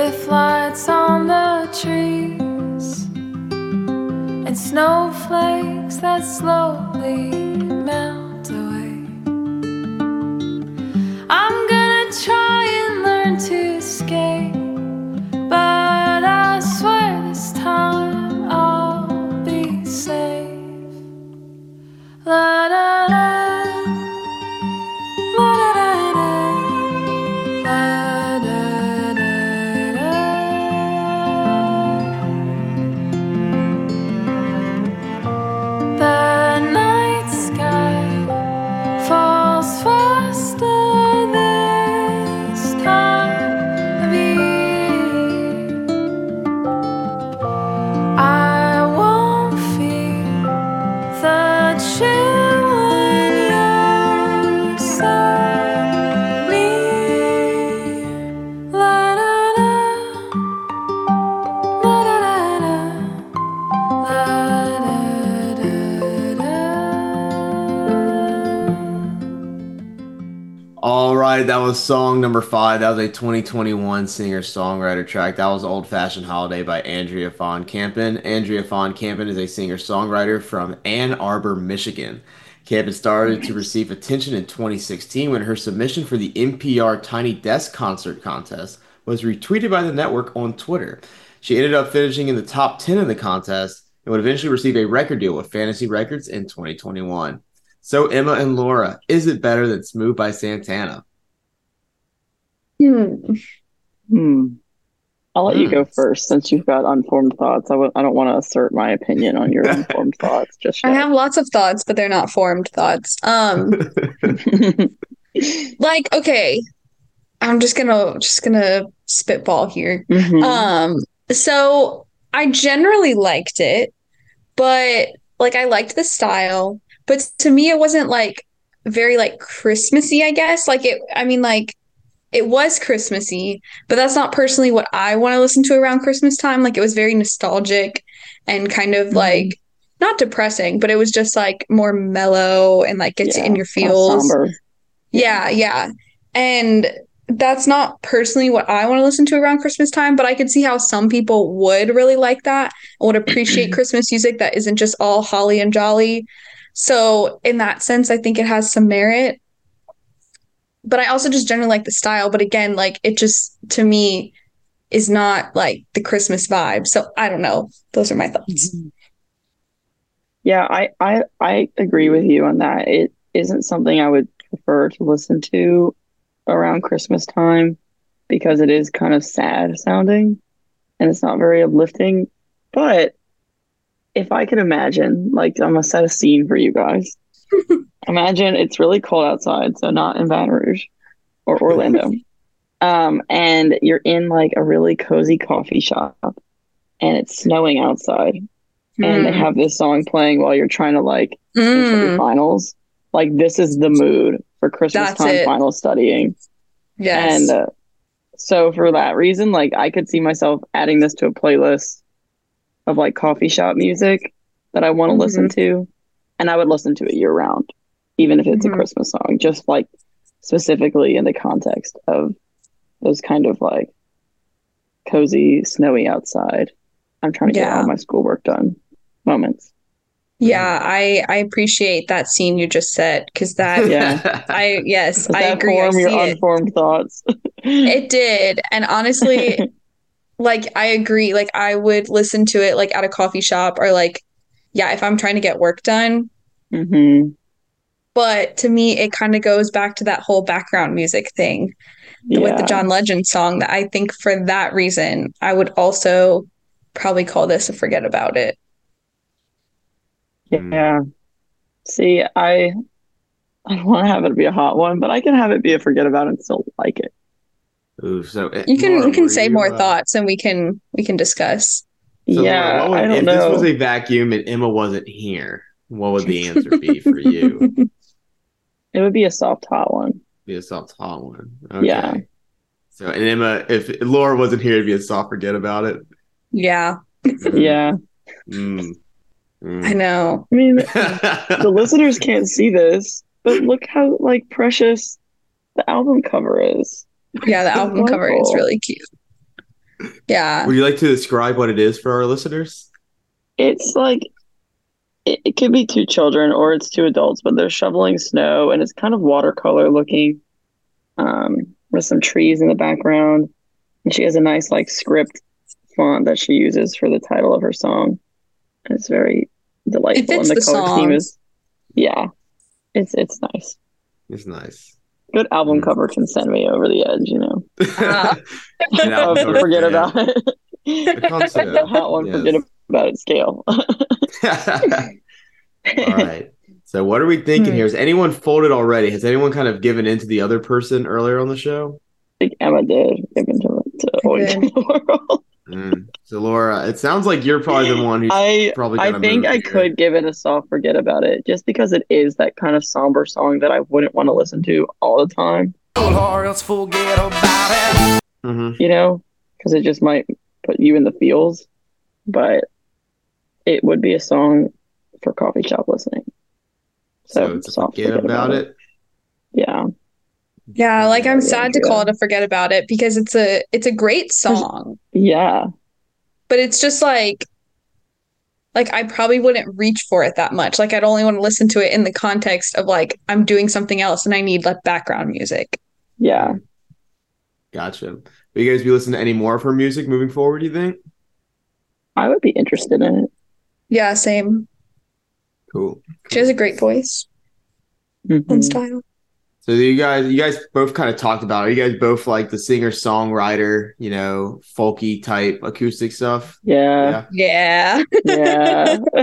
[SPEAKER 7] With lights on the trees and snowflakes that slowly melt
[SPEAKER 3] All right, that was song number five. That was a 2021 singer songwriter track. That was Old Fashioned Holiday by Andrea von Kampen. Andrea von Kampen is a singer songwriter from Ann Arbor, Michigan. Kampen started to receive attention in 2016 when her submission for the NPR Tiny Desk Concert Contest was retweeted by the network on Twitter. She ended up finishing in the top 10 in the contest and would eventually receive a record deal with Fantasy Records in 2021. So, Emma and Laura, is it better than Smooth by Santana?
[SPEAKER 4] Hmm.
[SPEAKER 5] Hmm. I'll let you
[SPEAKER 3] Hmm.
[SPEAKER 5] go first since you've got unformed thoughts. I w- I don't want to assert my opinion on your unformed thoughts just
[SPEAKER 4] I have lots of thoughts, but they're not formed thoughts. Um, like, okay, I'm just gonna just gonna spitball here.
[SPEAKER 5] Mhm.
[SPEAKER 4] Um, so I generally liked it, but like I liked the style, but to me it wasn't like very like Christmassy, I guess. Like it I mean like it was Christmassy, but that's not personally what I want to listen to around Christmas time. Like it was very nostalgic and kind of
[SPEAKER 5] Mhm.
[SPEAKER 4] like not depressing, but it was just like more mellow and like gets you in your feels.
[SPEAKER 5] somber.
[SPEAKER 4] Yeah, yeah. And that's not personally what I want to listen to around Christmas time, but I could see how some people would really like that and would appreciate Christmas music that isn't just all holly and jolly. So, in that sense, I think it has some merit. But I also just generally like the style. But again, like it just to me is not like the Christmas vibe. So, I don't know. Those are my thoughts. Mm-hmm.
[SPEAKER 5] Yeah, I, I I agree with you on that. It isn't something I would prefer to listen to around Christmas time because it is kind of sad sounding and it's not very uplifting. But if I could imagine, like I'm gonna set a scene for you guys. imagine it's really cold outside, so not in Baton Rouge or Orlando. um, and you're in like a really cozy coffee shop and it's snowing outside and they
[SPEAKER 4] Mm.
[SPEAKER 5] have this song playing while you're trying to like finish your
[SPEAKER 4] Mm,
[SPEAKER 5] finals. Like this is the mood for Christmas
[SPEAKER 4] That's
[SPEAKER 5] time
[SPEAKER 4] it.
[SPEAKER 5] final studying.
[SPEAKER 4] yes.
[SPEAKER 5] And uh, so for that reason, like I could see myself adding this to a playlist of like coffee shop music that I want to listen to, and I would listen to it year round, even if it's
[SPEAKER 4] Mhm.
[SPEAKER 5] a Christmas song, just like specifically in the context of those kind of like cozy, snowy outside. I'm trying to get all my schoolwork done moments.
[SPEAKER 4] Yeah, I I appreciate that scene you just said because that
[SPEAKER 5] Yeah.
[SPEAKER 4] I yes, I agree. I
[SPEAKER 5] form your
[SPEAKER 4] see it.
[SPEAKER 5] unformed thoughts?
[SPEAKER 4] It did, and honestly, like I agree. Like I would listen to it like at a coffee shop or like, yeah, if I'm trying to get work done.
[SPEAKER 5] hmm
[SPEAKER 4] But to me, it kind of goes back to that whole background music thing with the John Legend song. That I think for that reason, I would also probably call this a forget about it.
[SPEAKER 5] Yeah. See, I I don't want to have it be a hot one, but I can have it be a forget about it and still like it.
[SPEAKER 3] Ooh, so uh,
[SPEAKER 4] You can
[SPEAKER 3] Laura,
[SPEAKER 4] you can say
[SPEAKER 3] you,
[SPEAKER 4] more
[SPEAKER 3] uh,
[SPEAKER 4] thoughts and we can we can discuss.
[SPEAKER 3] so
[SPEAKER 5] yeah,
[SPEAKER 3] what would-
[SPEAKER 5] I don't
[SPEAKER 3] if
[SPEAKER 5] know.
[SPEAKER 3] this was a vacuum and Emma wasn't here, what would the answer be for you?
[SPEAKER 5] It would be a soft hot one.
[SPEAKER 3] Be a soft hot one. Okay.
[SPEAKER 5] Yeah.
[SPEAKER 3] So and Emma, if Laura wasn't here, it'd be a soft forget about it.
[SPEAKER 4] Yeah,
[SPEAKER 5] Yeah.
[SPEAKER 3] Mm. Mm.
[SPEAKER 4] I know.
[SPEAKER 5] I mean, the listeners can't see this, but look how like precious the album cover is.
[SPEAKER 4] Yeah, the album cover is really cute. Yeah.
[SPEAKER 3] Would you like to describe what it is for our listeners?
[SPEAKER 5] It's like it, it could be two children or it's two adults, but they're shoveling snow and it's kind of watercolor looking, um, with some trees in the background. And she has a nice like script font that she uses for the title of her song. And it's very delightful.
[SPEAKER 4] fits
[SPEAKER 5] and the,
[SPEAKER 4] the
[SPEAKER 5] color scheme
[SPEAKER 4] song.
[SPEAKER 5] is yeah. It's it's nice.
[SPEAKER 3] It's nice.
[SPEAKER 5] Good album
[SPEAKER 3] Mm.
[SPEAKER 5] cover can send me over the edge, you know.
[SPEAKER 3] An album
[SPEAKER 5] forget
[SPEAKER 3] fan.
[SPEAKER 5] about it.
[SPEAKER 3] It comes to
[SPEAKER 5] the hot one,
[SPEAKER 3] yes.
[SPEAKER 5] forget about it scale.
[SPEAKER 3] All right. So what are we thinking
[SPEAKER 4] Hmm.
[SPEAKER 3] here? Has anyone folded already? Has anyone kind of given in to the other person earlier on the show?
[SPEAKER 5] I think Emma did give into to
[SPEAKER 4] I
[SPEAKER 5] Always the World.
[SPEAKER 3] Mm. So Laura, it sounds like you're probably the one who's
[SPEAKER 5] I
[SPEAKER 3] probably
[SPEAKER 5] I think
[SPEAKER 3] move
[SPEAKER 5] I
[SPEAKER 3] here.
[SPEAKER 5] could give it a soft forget about it just because it is that kind of somber song that I wouldn't want to listen to all the time,
[SPEAKER 1] Or else forget about it.
[SPEAKER 3] Mhm.
[SPEAKER 5] you know, because it just might put you in the feels. But it would be a song for coffee shop listening. So,
[SPEAKER 3] So to
[SPEAKER 5] soft
[SPEAKER 3] forget about it.
[SPEAKER 5] Yeah.
[SPEAKER 4] Yeah, like I'm sad to call it a forget about it because it's a it's a great song,
[SPEAKER 5] Yeah.
[SPEAKER 4] But it's just like like I probably wouldn't reach for it that much. Like I'd only want to listen to it in the context of like I'm doing something else and I need like background music.
[SPEAKER 5] Yeah.
[SPEAKER 3] Gotcha. Will you guys be listening to any more of her music moving forward, do you think?
[SPEAKER 5] I would be interested in it.
[SPEAKER 4] Yeah, same.
[SPEAKER 3] Cool.
[SPEAKER 4] She has a great voice
[SPEAKER 5] Mhm.
[SPEAKER 4] and style.
[SPEAKER 3] So you guys, you guys both kind of talked about it. You guys both like the singer songwriter, you know, folky type acoustic stuff.
[SPEAKER 5] Yeah.
[SPEAKER 4] Yeah.
[SPEAKER 5] Yeah.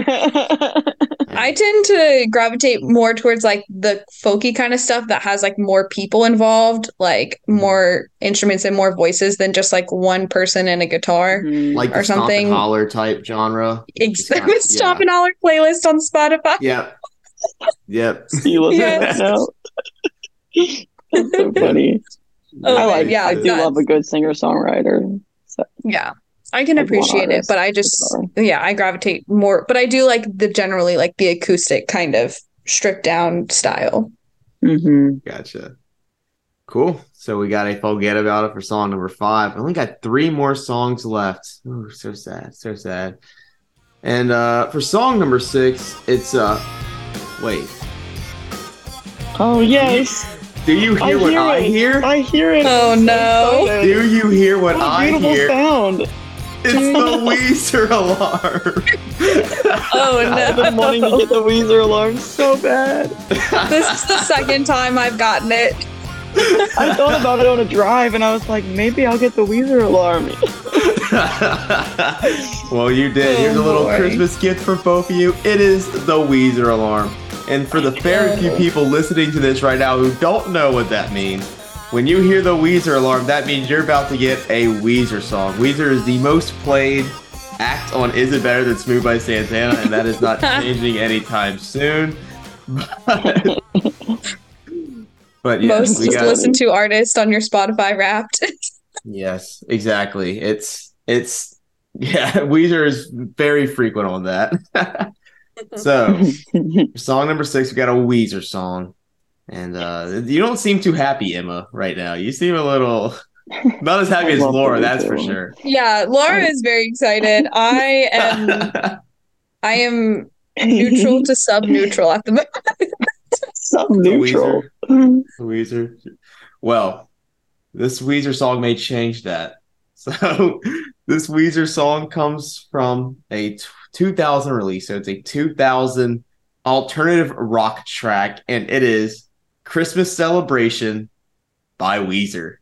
[SPEAKER 4] I tend to gravitate more towards like the folky kind of stuff that has like more people involved, like
[SPEAKER 3] Mm-hmm.
[SPEAKER 4] more instruments and more voices than just like one person and a guitar.
[SPEAKER 5] Mhm.
[SPEAKER 3] like
[SPEAKER 4] or
[SPEAKER 3] stomp
[SPEAKER 4] something.
[SPEAKER 3] holler type genre.
[SPEAKER 4] Ex-
[SPEAKER 3] Just not-
[SPEAKER 4] Stomp and Holler playlist on Spotify.
[SPEAKER 3] Yep. Yep.
[SPEAKER 5] you listen
[SPEAKER 4] Yes.
[SPEAKER 5] that now? That's so funny.
[SPEAKER 4] Oh,
[SPEAKER 5] I like
[SPEAKER 4] yeah,
[SPEAKER 5] I do
[SPEAKER 4] nuts.
[SPEAKER 5] love a good singer songwriter. So
[SPEAKER 4] Yeah. I can
[SPEAKER 5] Like
[SPEAKER 4] appreciate it, but I just
[SPEAKER 5] guitar.
[SPEAKER 4] yeah, I gravitate more, but I do like the generally like the acoustic kind of stripped down style.
[SPEAKER 5] mhm.
[SPEAKER 3] Gotcha. Cool. So we got a forget about it for song number five. I only got three more songs left. Oh, so sad. So sad. And uh for song number six, it's uh wait.
[SPEAKER 5] Oh yes.
[SPEAKER 3] Do you hear
[SPEAKER 5] I
[SPEAKER 3] what
[SPEAKER 5] hear
[SPEAKER 3] I
[SPEAKER 5] it.
[SPEAKER 3] hear?
[SPEAKER 5] I hear it.
[SPEAKER 4] Oh,
[SPEAKER 5] I'm so
[SPEAKER 4] no.
[SPEAKER 5] excited.
[SPEAKER 3] Do you hear what
[SPEAKER 5] What a
[SPEAKER 3] I
[SPEAKER 5] beautiful
[SPEAKER 3] hear?
[SPEAKER 5] sound.
[SPEAKER 3] It's the Weezer alarm.
[SPEAKER 4] Oh no!
[SPEAKER 5] I've been wanting to get the Weezer alarm so bad.
[SPEAKER 4] this is the second time I've gotten it.
[SPEAKER 5] I thought about it on a drive and I was like, maybe I'll get the Weezer alarm.
[SPEAKER 3] well, you did. Here's a
[SPEAKER 4] Oh,
[SPEAKER 3] little
[SPEAKER 4] boy.
[SPEAKER 3] Christmas gift for both of you. It is the Weezer alarm. And for the very few people listening to this right now who don't know what that means, when you hear the Weezer alarm, that means you're about to get a Weezer song. Weezer is the most played act on Is It Better Than Smooth by Santana, and that is not changing anytime soon. But,
[SPEAKER 4] Most
[SPEAKER 3] we got
[SPEAKER 4] listened to artist on your Spotify Wrapped.
[SPEAKER 3] Yes, exactly. It's it's yeah, Weezer is very frequent on that. So song number six, we got a Weezer song. And uh you don't seem too happy, Emma, right now. You seem a little not as happy as Laura, that's for sure.
[SPEAKER 4] yeah, Laura is very excited. I am I am neutral to sub neutral at the moment.
[SPEAKER 5] sub neutral.
[SPEAKER 3] Weezer. Well, this Weezer song may change that. So this Weezer song comes from a t- 2000 release. So it's a 2000 alternative rock track, and it is Christmas Celebration by Weezer.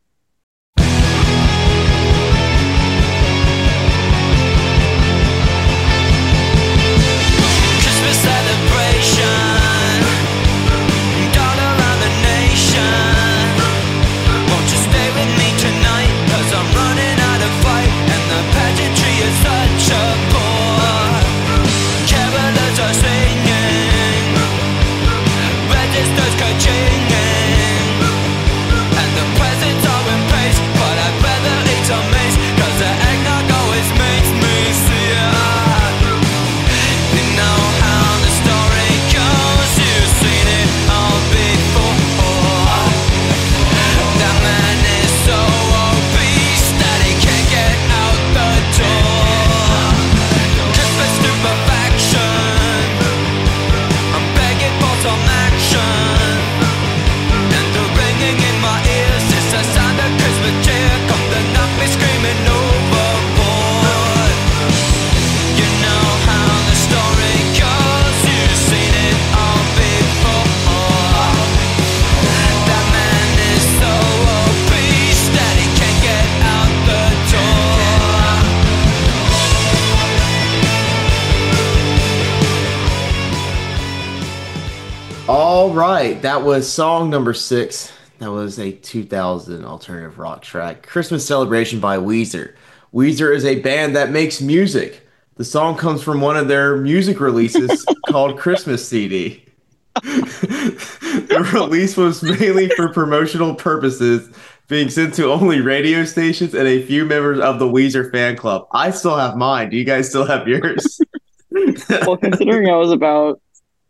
[SPEAKER 3] Right, that was song number six. That was a 2000 alternative rock track, Christmas Celebration by Weezer. Weezer is a band that makes music. The song comes from one of their music releases called Christmas CD. the release was mainly for promotional purposes, being sent to only radio stations and a few members of the Weezer fan club. I still have mine. Do you guys still have yours?
[SPEAKER 5] Well, considering I was about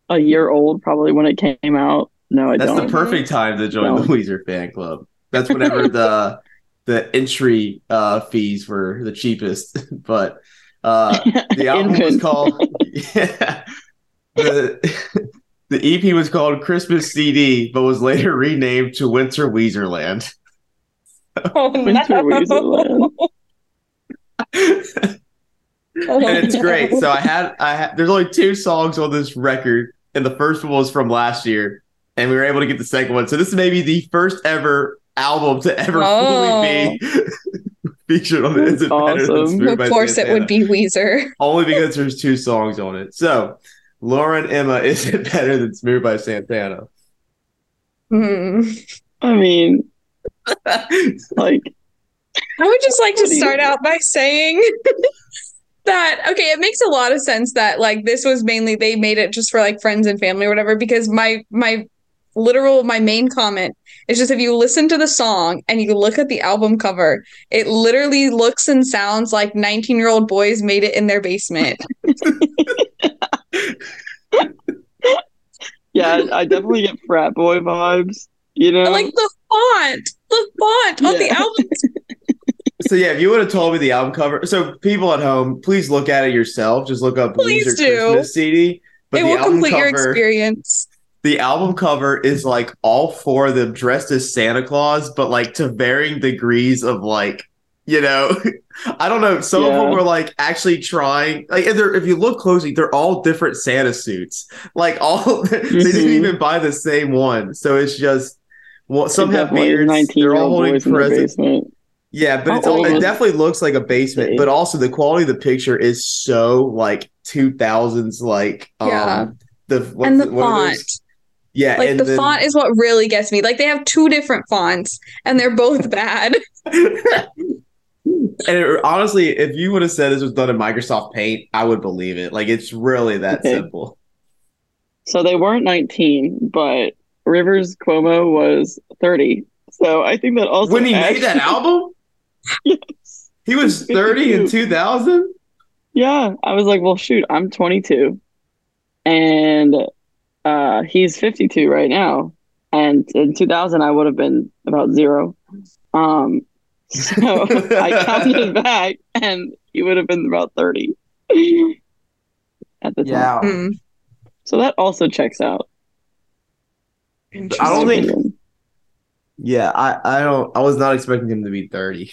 [SPEAKER 5] a year old probably when it came out, no, I
[SPEAKER 3] That's
[SPEAKER 5] don't.
[SPEAKER 3] the perfect time to join the
[SPEAKER 5] No.
[SPEAKER 3] Weezer fan club. That's whenever the the entry uh, fees were the cheapest. But uh, the album was called yeah, the the EP was called Christmas CD, but was later renamed to Winter Weezerland.
[SPEAKER 4] Oh,
[SPEAKER 5] Winter Weezerland.
[SPEAKER 3] and it's great. So I had I had there's only two songs on this record, and the first one was from last year, and we were able to get the second one. So this is maybe the first ever album to ever
[SPEAKER 4] Oh.
[SPEAKER 3] fully be featured on it. Is it better than
[SPEAKER 5] Awesome.
[SPEAKER 3] Smooth
[SPEAKER 4] Of
[SPEAKER 3] by
[SPEAKER 4] course, it would be Weezer.
[SPEAKER 3] only because there's two songs on it. So Lauren Emma, is it better than Smooth by Santana?
[SPEAKER 4] Hmm.
[SPEAKER 5] I mean, like,
[SPEAKER 4] I would just like to
[SPEAKER 5] What do you-
[SPEAKER 4] start out by saying that okay, it makes a lot of sense that like this was mainly they made it just for like friends and family or whatever because my my literal my main comment is just if you listen to the song and you look at the album cover, it literally looks and sounds like 19-year-old boys made it in their basement.
[SPEAKER 5] yeah, I definitely get frat boy vibes. You know,
[SPEAKER 4] like the font, the font on the album.
[SPEAKER 3] So yeah, if you would have told me the album cover, so people at home, please look at it yourself. Just look up
[SPEAKER 4] Please
[SPEAKER 3] Weezer
[SPEAKER 4] do.
[SPEAKER 3] Christmas CD. But
[SPEAKER 4] it
[SPEAKER 3] the
[SPEAKER 4] will
[SPEAKER 3] album
[SPEAKER 4] complete your
[SPEAKER 3] cover,
[SPEAKER 4] experience.
[SPEAKER 3] the album cover is like all four of them dressed as Santa Claus, but like to varying degrees of like, you know, I don't know. Some of them were like actually trying. Like, if, if you look closely, they're all different Santa suits. Like all, they didn't
[SPEAKER 5] Mhm.
[SPEAKER 3] even buy the same one. So it's just. Well, some
[SPEAKER 5] it
[SPEAKER 3] have
[SPEAKER 5] definitely is
[SPEAKER 3] beards. They're all holding
[SPEAKER 5] boys in
[SPEAKER 3] presents. Yeah, but it's it definitely looks like a basement, but also the quality of the picture is so like 2000s like um
[SPEAKER 4] Yeah.
[SPEAKER 3] the what's
[SPEAKER 4] and the font.
[SPEAKER 3] Yeah,
[SPEAKER 4] Like the
[SPEAKER 3] then-
[SPEAKER 4] font is what really gets me. Like they have two different fonts and they're both bad.
[SPEAKER 3] and it, honestly, if you would have said this was done in Microsoft Paint, I would believe it. Like it's really that
[SPEAKER 5] Okay.
[SPEAKER 3] simple.
[SPEAKER 5] So they weren't 19, but Rivers Cuomo was 30. So I think that also
[SPEAKER 3] when he
[SPEAKER 5] adds-
[SPEAKER 3] made that album,
[SPEAKER 5] Yes.
[SPEAKER 3] he was 30 in 2000.
[SPEAKER 5] Yeah, I was like, well, shoot, I'm 22, and uh, he's 52 right now. And in 2000, I would have been about zero. Um, so I counted back, and he would have been about 30 at the time.
[SPEAKER 3] Yeah,
[SPEAKER 4] Hmm.
[SPEAKER 5] So that also checks out.
[SPEAKER 3] I don't
[SPEAKER 5] in my
[SPEAKER 3] think.
[SPEAKER 5] Opinion.
[SPEAKER 3] Yeah, I I don't. I was not expecting him to be 30.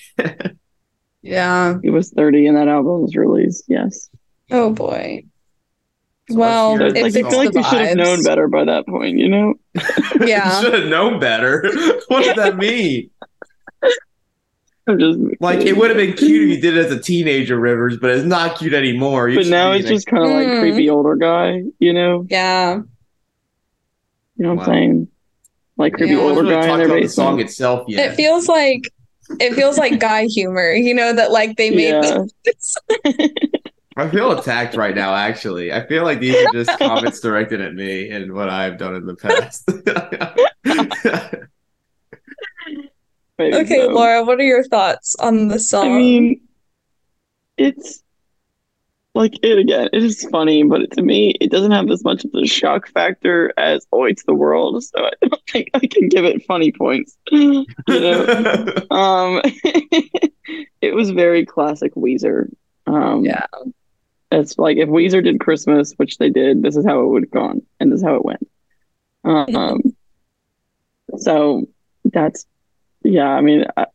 [SPEAKER 4] Yeah.
[SPEAKER 5] he was 30 and that album was released. Yes.
[SPEAKER 4] Oh boy.
[SPEAKER 3] So
[SPEAKER 4] Well,
[SPEAKER 3] let's
[SPEAKER 5] So it's like I feel like you should have known better by that point, you know?
[SPEAKER 4] Yeah.
[SPEAKER 3] You should have known better. what does that mean?
[SPEAKER 5] I'm just
[SPEAKER 3] Like it would have been cute if you did it as a teenager, Rivers, but it's not cute anymore. You
[SPEAKER 5] But now
[SPEAKER 3] be
[SPEAKER 5] it's just kind of like
[SPEAKER 4] Hmm.
[SPEAKER 5] creepy older guy, you know?
[SPEAKER 4] Yeah.
[SPEAKER 5] You know what
[SPEAKER 3] Wow.
[SPEAKER 5] I'm saying? Like creepy
[SPEAKER 4] Yeah.
[SPEAKER 3] We haven't
[SPEAKER 5] older
[SPEAKER 3] really
[SPEAKER 5] guy in their
[SPEAKER 3] about the song itself yet.
[SPEAKER 4] It feels like it feels like guy humor, you know, that like they made
[SPEAKER 5] Yeah.
[SPEAKER 4] this.
[SPEAKER 3] I feel attacked right now. Actually, I feel like these are just comments directed at me and what I've done in the past.
[SPEAKER 4] Okay,
[SPEAKER 5] so.
[SPEAKER 4] Laura, what are your thoughts on the song?
[SPEAKER 5] I mean, it's like it again. It is funny, but to me, it doesn't have as much of the shock factor as "Oh, it's the world." So I don't think I can give it funny points. You know, um, it was very classic Weezer. Um,
[SPEAKER 4] Yeah.
[SPEAKER 5] it's like if Weezer did Christmas, which they did, this is how it would have gone, and this is how it went. Um, so that's yeah. I mean, I,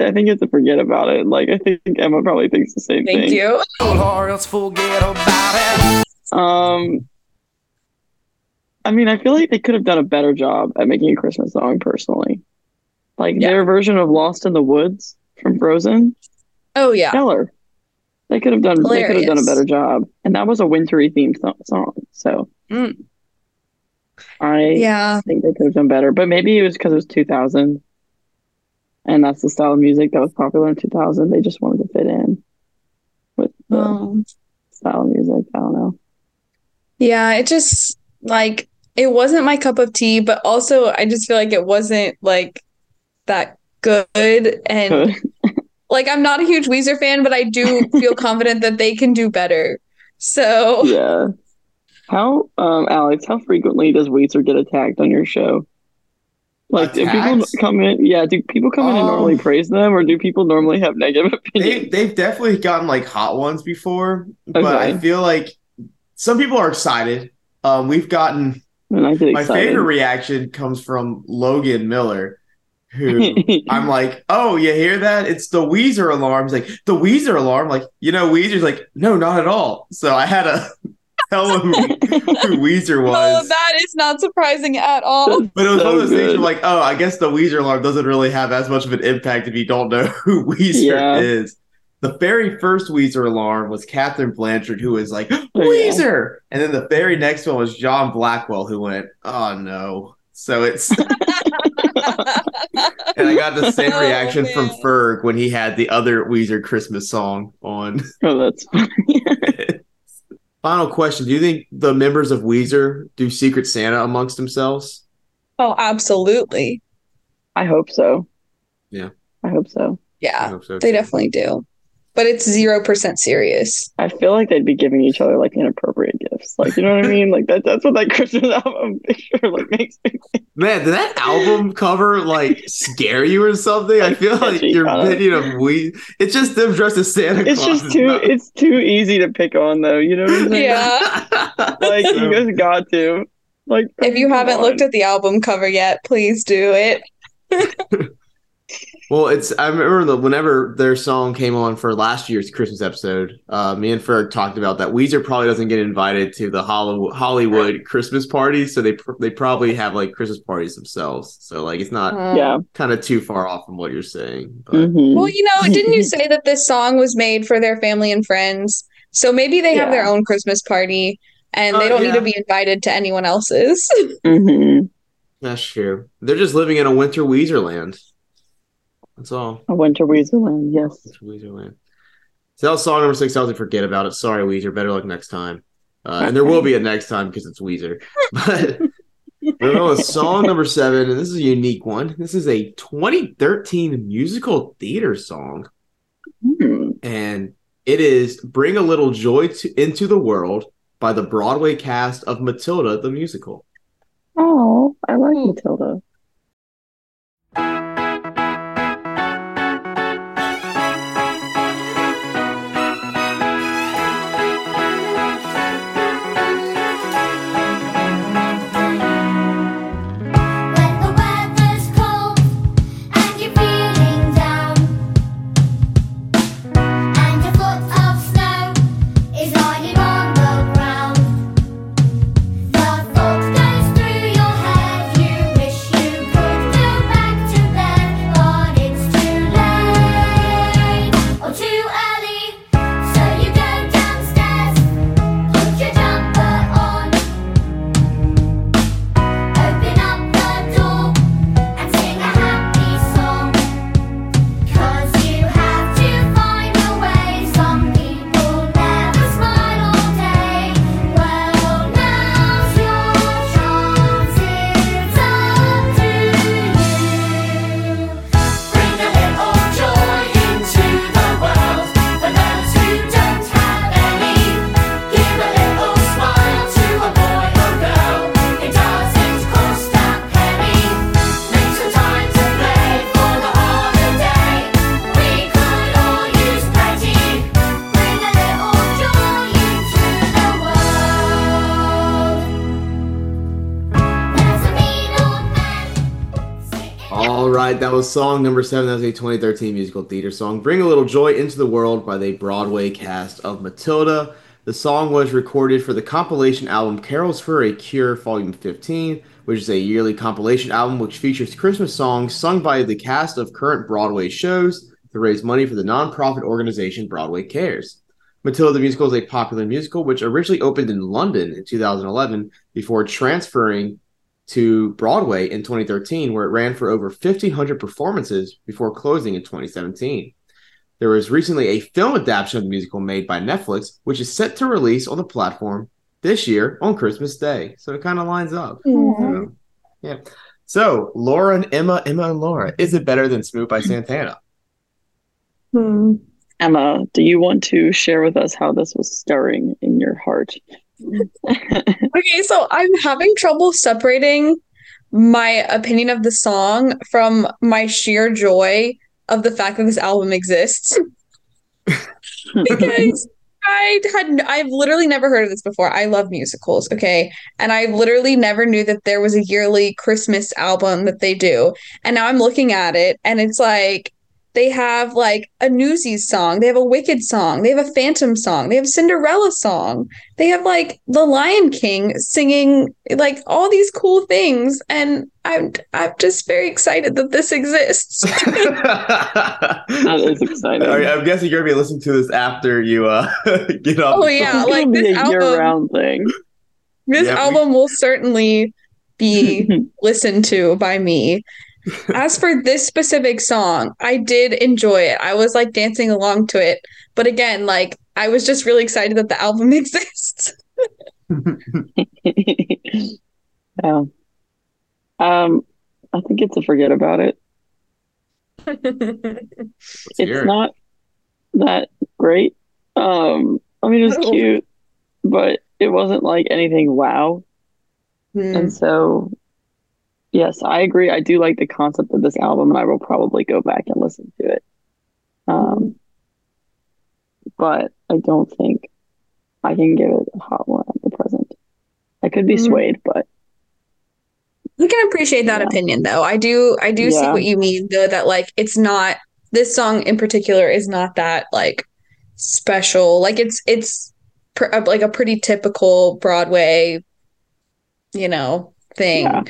[SPEAKER 5] I think you have to forget about it. Like I think Emma probably thinks the same thing.
[SPEAKER 4] Thank
[SPEAKER 5] thing.
[SPEAKER 4] you.
[SPEAKER 6] Or else forget about it.
[SPEAKER 5] Um, I mean, I feel like they could have done a better job at making a Christmas song. Personally, like
[SPEAKER 4] Yeah.
[SPEAKER 5] their version of "Lost in the Woods" from Frozen,
[SPEAKER 4] Oh yeah.
[SPEAKER 5] stellar. They could have done. They could have done a better job, and that was a wintry themed th- song. So
[SPEAKER 4] Mm.
[SPEAKER 5] I
[SPEAKER 4] Yeah.
[SPEAKER 5] think they could have done better, but maybe it was because it was 2000, and that's the style of music that was popular in 2000. They just wanted to fit in with the
[SPEAKER 4] Um,
[SPEAKER 5] style of music. I don't know.
[SPEAKER 4] yeah, it just like it wasn't my cup of tea, but also I just feel like it wasn't like that good and like I'm not a huge Weezer fan, but I do feel confident that they can do better. So
[SPEAKER 5] yeah. How, um, Alex? How frequently does Weezer get attacked on your show? Like, do people come in? Yeah, do people come in and normally
[SPEAKER 3] Um,
[SPEAKER 5] praise them, or do people normally have negative
[SPEAKER 3] They
[SPEAKER 5] opinions?
[SPEAKER 3] they've definitely gotten like hot ones before, but I feel like some people are excited. Um, we've gotten
[SPEAKER 5] And I get
[SPEAKER 3] my favorite reaction comes from Logan Miller, who I'm like, oh, you hear that? It's the Weezer alarm. Like, the Weezer alarm? Like, you know, Weezer's like, no, not at all. So I had to tell him who, who Weezer
[SPEAKER 4] Oh,
[SPEAKER 3] was.
[SPEAKER 4] that is not surprising at all.
[SPEAKER 3] But it was
[SPEAKER 5] So
[SPEAKER 3] one of those things where like, oh, I guess the Weezer alarm doesn't really have as much of an impact if you don't know who Weezer
[SPEAKER 5] Yeah.
[SPEAKER 3] is. The very first Weezer alarm was Catherine Blanchard, who was like,
[SPEAKER 5] Oh, yeah.
[SPEAKER 3] Weezer! And then the very next one was John Blackwell, who went, oh no. So it's, and I got the same
[SPEAKER 4] Oh,
[SPEAKER 3] reaction from. Ferg when he had the other Weezer Christmas song on.
[SPEAKER 5] Oh, that's funny.
[SPEAKER 3] Final question Do you think the members of Weezer do Secret Santa amongst themselves?
[SPEAKER 4] Oh, absolutely.
[SPEAKER 5] I hope so.
[SPEAKER 3] Yeah.
[SPEAKER 5] I hope so.
[SPEAKER 4] Yeah,
[SPEAKER 3] hope so,
[SPEAKER 4] they definitely do. But it's 0% serious.
[SPEAKER 5] I feel like they'd be giving each other like inappropriate gifts. Like, you know what I mean? Like that that's what that Christmas album picture like makes me think.
[SPEAKER 3] Man, did that album cover like scare you or something? I feel like
[SPEAKER 5] Sketchy,
[SPEAKER 3] your
[SPEAKER 5] huh?
[SPEAKER 3] opinion of we it's just them dressed as Santa
[SPEAKER 5] It's
[SPEAKER 3] Claus.
[SPEAKER 5] just too
[SPEAKER 3] not-
[SPEAKER 5] it's too easy to pick on though, you know what I'm saying?
[SPEAKER 4] Yeah.
[SPEAKER 5] Like you just got to. Like
[SPEAKER 4] If you haven't looked at the album cover yet, please do it.
[SPEAKER 3] Well, it's I remember that whenever their song came on for last year's Christmas episode, uh, me and Ferg talked about that Weezer probably doesn't get invited to the Hollywood, Hollywood Christmas parties, so they pr- they probably have like Christmas parties themselves. So like it's not
[SPEAKER 4] Um,
[SPEAKER 5] Yeah.
[SPEAKER 3] kind of too far off from what you're saying. But
[SPEAKER 5] Mhm.
[SPEAKER 4] Well, you know, didn't you say that this song was made for their family and friends? So maybe they have their own Christmas party and
[SPEAKER 3] Oh,
[SPEAKER 4] they don't need to be invited to anyone else's.
[SPEAKER 5] Mhm.
[SPEAKER 3] that's true. They're just living in a winter Weezer land. That's all.
[SPEAKER 5] A winter Weezerland, yes.
[SPEAKER 3] It's Weezerland. So that was song number six. I was like, forget about it. Sorry, Weezer. Better luck next time. Uh, and there will be a next time because it's Weezer. But we're on with song number seven, and this is a unique one. This is a 2013 musical theater song,
[SPEAKER 5] Hmm.
[SPEAKER 3] and it is "Bring a Little Joy to, into the World" by the Broadway cast of Matilda the musical.
[SPEAKER 5] Oh, I like
[SPEAKER 4] Hmm.
[SPEAKER 5] Matilda.
[SPEAKER 3] That was song number seven. That was a 2013 musical theater song. Bring a Little Joy into the World by the Broadway cast of Matilda. The song was recorded for the compilation album Carols for a Cure, Volume 15, which is a yearly compilation album which features Christmas songs sung by the cast of current Broadway shows to raise money for the nonprofit organization Broadway Cares. Matilda the Musical is a popular musical which originally opened in London in 2011 before transferring to Broadway in 2013, where it ran for over 1,500 performances before closing in 2017. There was recently a film adaptation of the musical made by Netflix, which is set to release on the platform this year on Christmas Day. So it kind of lines up. So, yeah. So Laura and Emma, Emma and Laura, is it better than Smooth by Santana?
[SPEAKER 4] Hmm.
[SPEAKER 5] Emma, do you want to share with us how this was stirring in your heart?
[SPEAKER 4] Okay, so I'm having trouble separating my opinion of the song from my sheer joy of the fact that this album exists. because I had I've literally never heard of this before. I love musicals, okay? And I literally never knew that there was a yearly Christmas album that they do. And now I'm looking at it and it's like they have like a Newsies song, they have a Wicked song, they have a Phantom song, they have a Cinderella song, they have like the Lion King singing like all these cool things, and I'm I'm just very excited that this exists.
[SPEAKER 5] That is exciting.
[SPEAKER 3] All right, I'm guessing you're gonna be listening to this after you uh, get off.
[SPEAKER 4] Oh, yeah, like this album-
[SPEAKER 5] year-round thing.
[SPEAKER 4] this
[SPEAKER 3] Yeah, we-
[SPEAKER 4] album will certainly be listened to by me. As for this specific song, I did enjoy it. I was like dancing along to it. But again, like I was just really excited that the album exists.
[SPEAKER 5] yeah. Um, I think it's a forget about it. It's
[SPEAKER 3] it.
[SPEAKER 5] not that great. Um, I mean, it was cute, but it wasn't like anything wow.
[SPEAKER 4] Hmm.
[SPEAKER 5] And so, yes, I agree. I do like the concept of this album, and I will probably go back and listen to it. Um, but I don't think I can give it a hot one at the present. I could be
[SPEAKER 4] Mhm.
[SPEAKER 5] swayed, but
[SPEAKER 4] I can appreciate that
[SPEAKER 5] Yeah.
[SPEAKER 4] opinion though. I do I do see what you mean though that like it's not this song in particular is not that like special. Like it's it's pr- uh, like a pretty typical Broadway you know thing.
[SPEAKER 5] Yeah.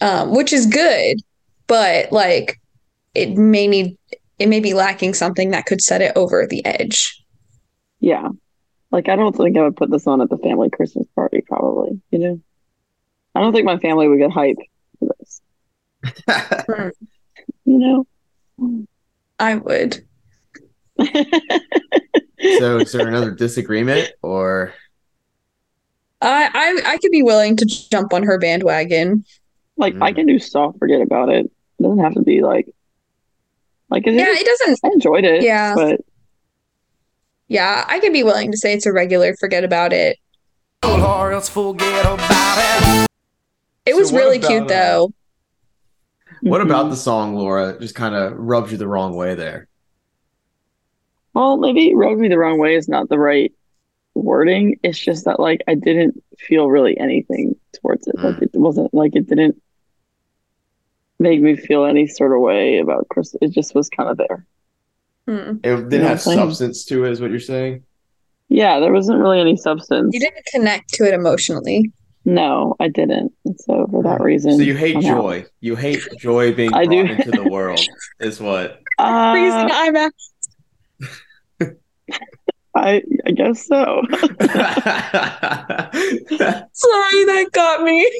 [SPEAKER 4] Um which is good, but like it may need it may be lacking something that could set it over the edge.
[SPEAKER 5] yeah. Like, I don't think I would put this on at the family Christmas party, probably, you know? I don't think my family would get hype for this, you know?
[SPEAKER 4] I would.
[SPEAKER 3] so is there another disagreement or
[SPEAKER 4] I I I could be willing to jump on her bandwagon.
[SPEAKER 5] Like, I
[SPEAKER 3] Mm.
[SPEAKER 5] can do soft forget about it. It doesn't have to be like, like, it,
[SPEAKER 4] Yeah, it doesn't
[SPEAKER 5] I enjoyed it,
[SPEAKER 4] Yeah.
[SPEAKER 5] but
[SPEAKER 4] Yeah, I could be willing to say it's a regular forget about it.
[SPEAKER 6] Or else forget about it.
[SPEAKER 4] It was
[SPEAKER 3] what
[SPEAKER 4] really cute
[SPEAKER 3] uh,
[SPEAKER 4] though.
[SPEAKER 3] what
[SPEAKER 5] Mhm.
[SPEAKER 3] about the song, Laura? Just kind of rubs you the wrong way there.
[SPEAKER 5] Well, maybe rubbed me the wrong way is not the right wording. It's just that like I didn't feel really anything towards it. Like it wasn't like it didn't make me feel any sort of way about Chris. It just was kind of there.
[SPEAKER 4] Hmm.
[SPEAKER 3] It didn't
[SPEAKER 5] You know
[SPEAKER 3] have
[SPEAKER 5] what I'm saying?
[SPEAKER 3] substance to it, is what you're saying.
[SPEAKER 5] Yeah, there wasn't really any substance.
[SPEAKER 4] You didn't connect to it emotionally.
[SPEAKER 5] No, I didn't. So for that reason,
[SPEAKER 3] So you hate
[SPEAKER 5] I'm out.
[SPEAKER 3] joy. You hate joy being
[SPEAKER 5] I
[SPEAKER 3] brought
[SPEAKER 5] do.
[SPEAKER 3] into the world. Is what?
[SPEAKER 4] Reason
[SPEAKER 5] Uh,
[SPEAKER 4] I'm at
[SPEAKER 5] I I guess so.
[SPEAKER 4] sorry that got me.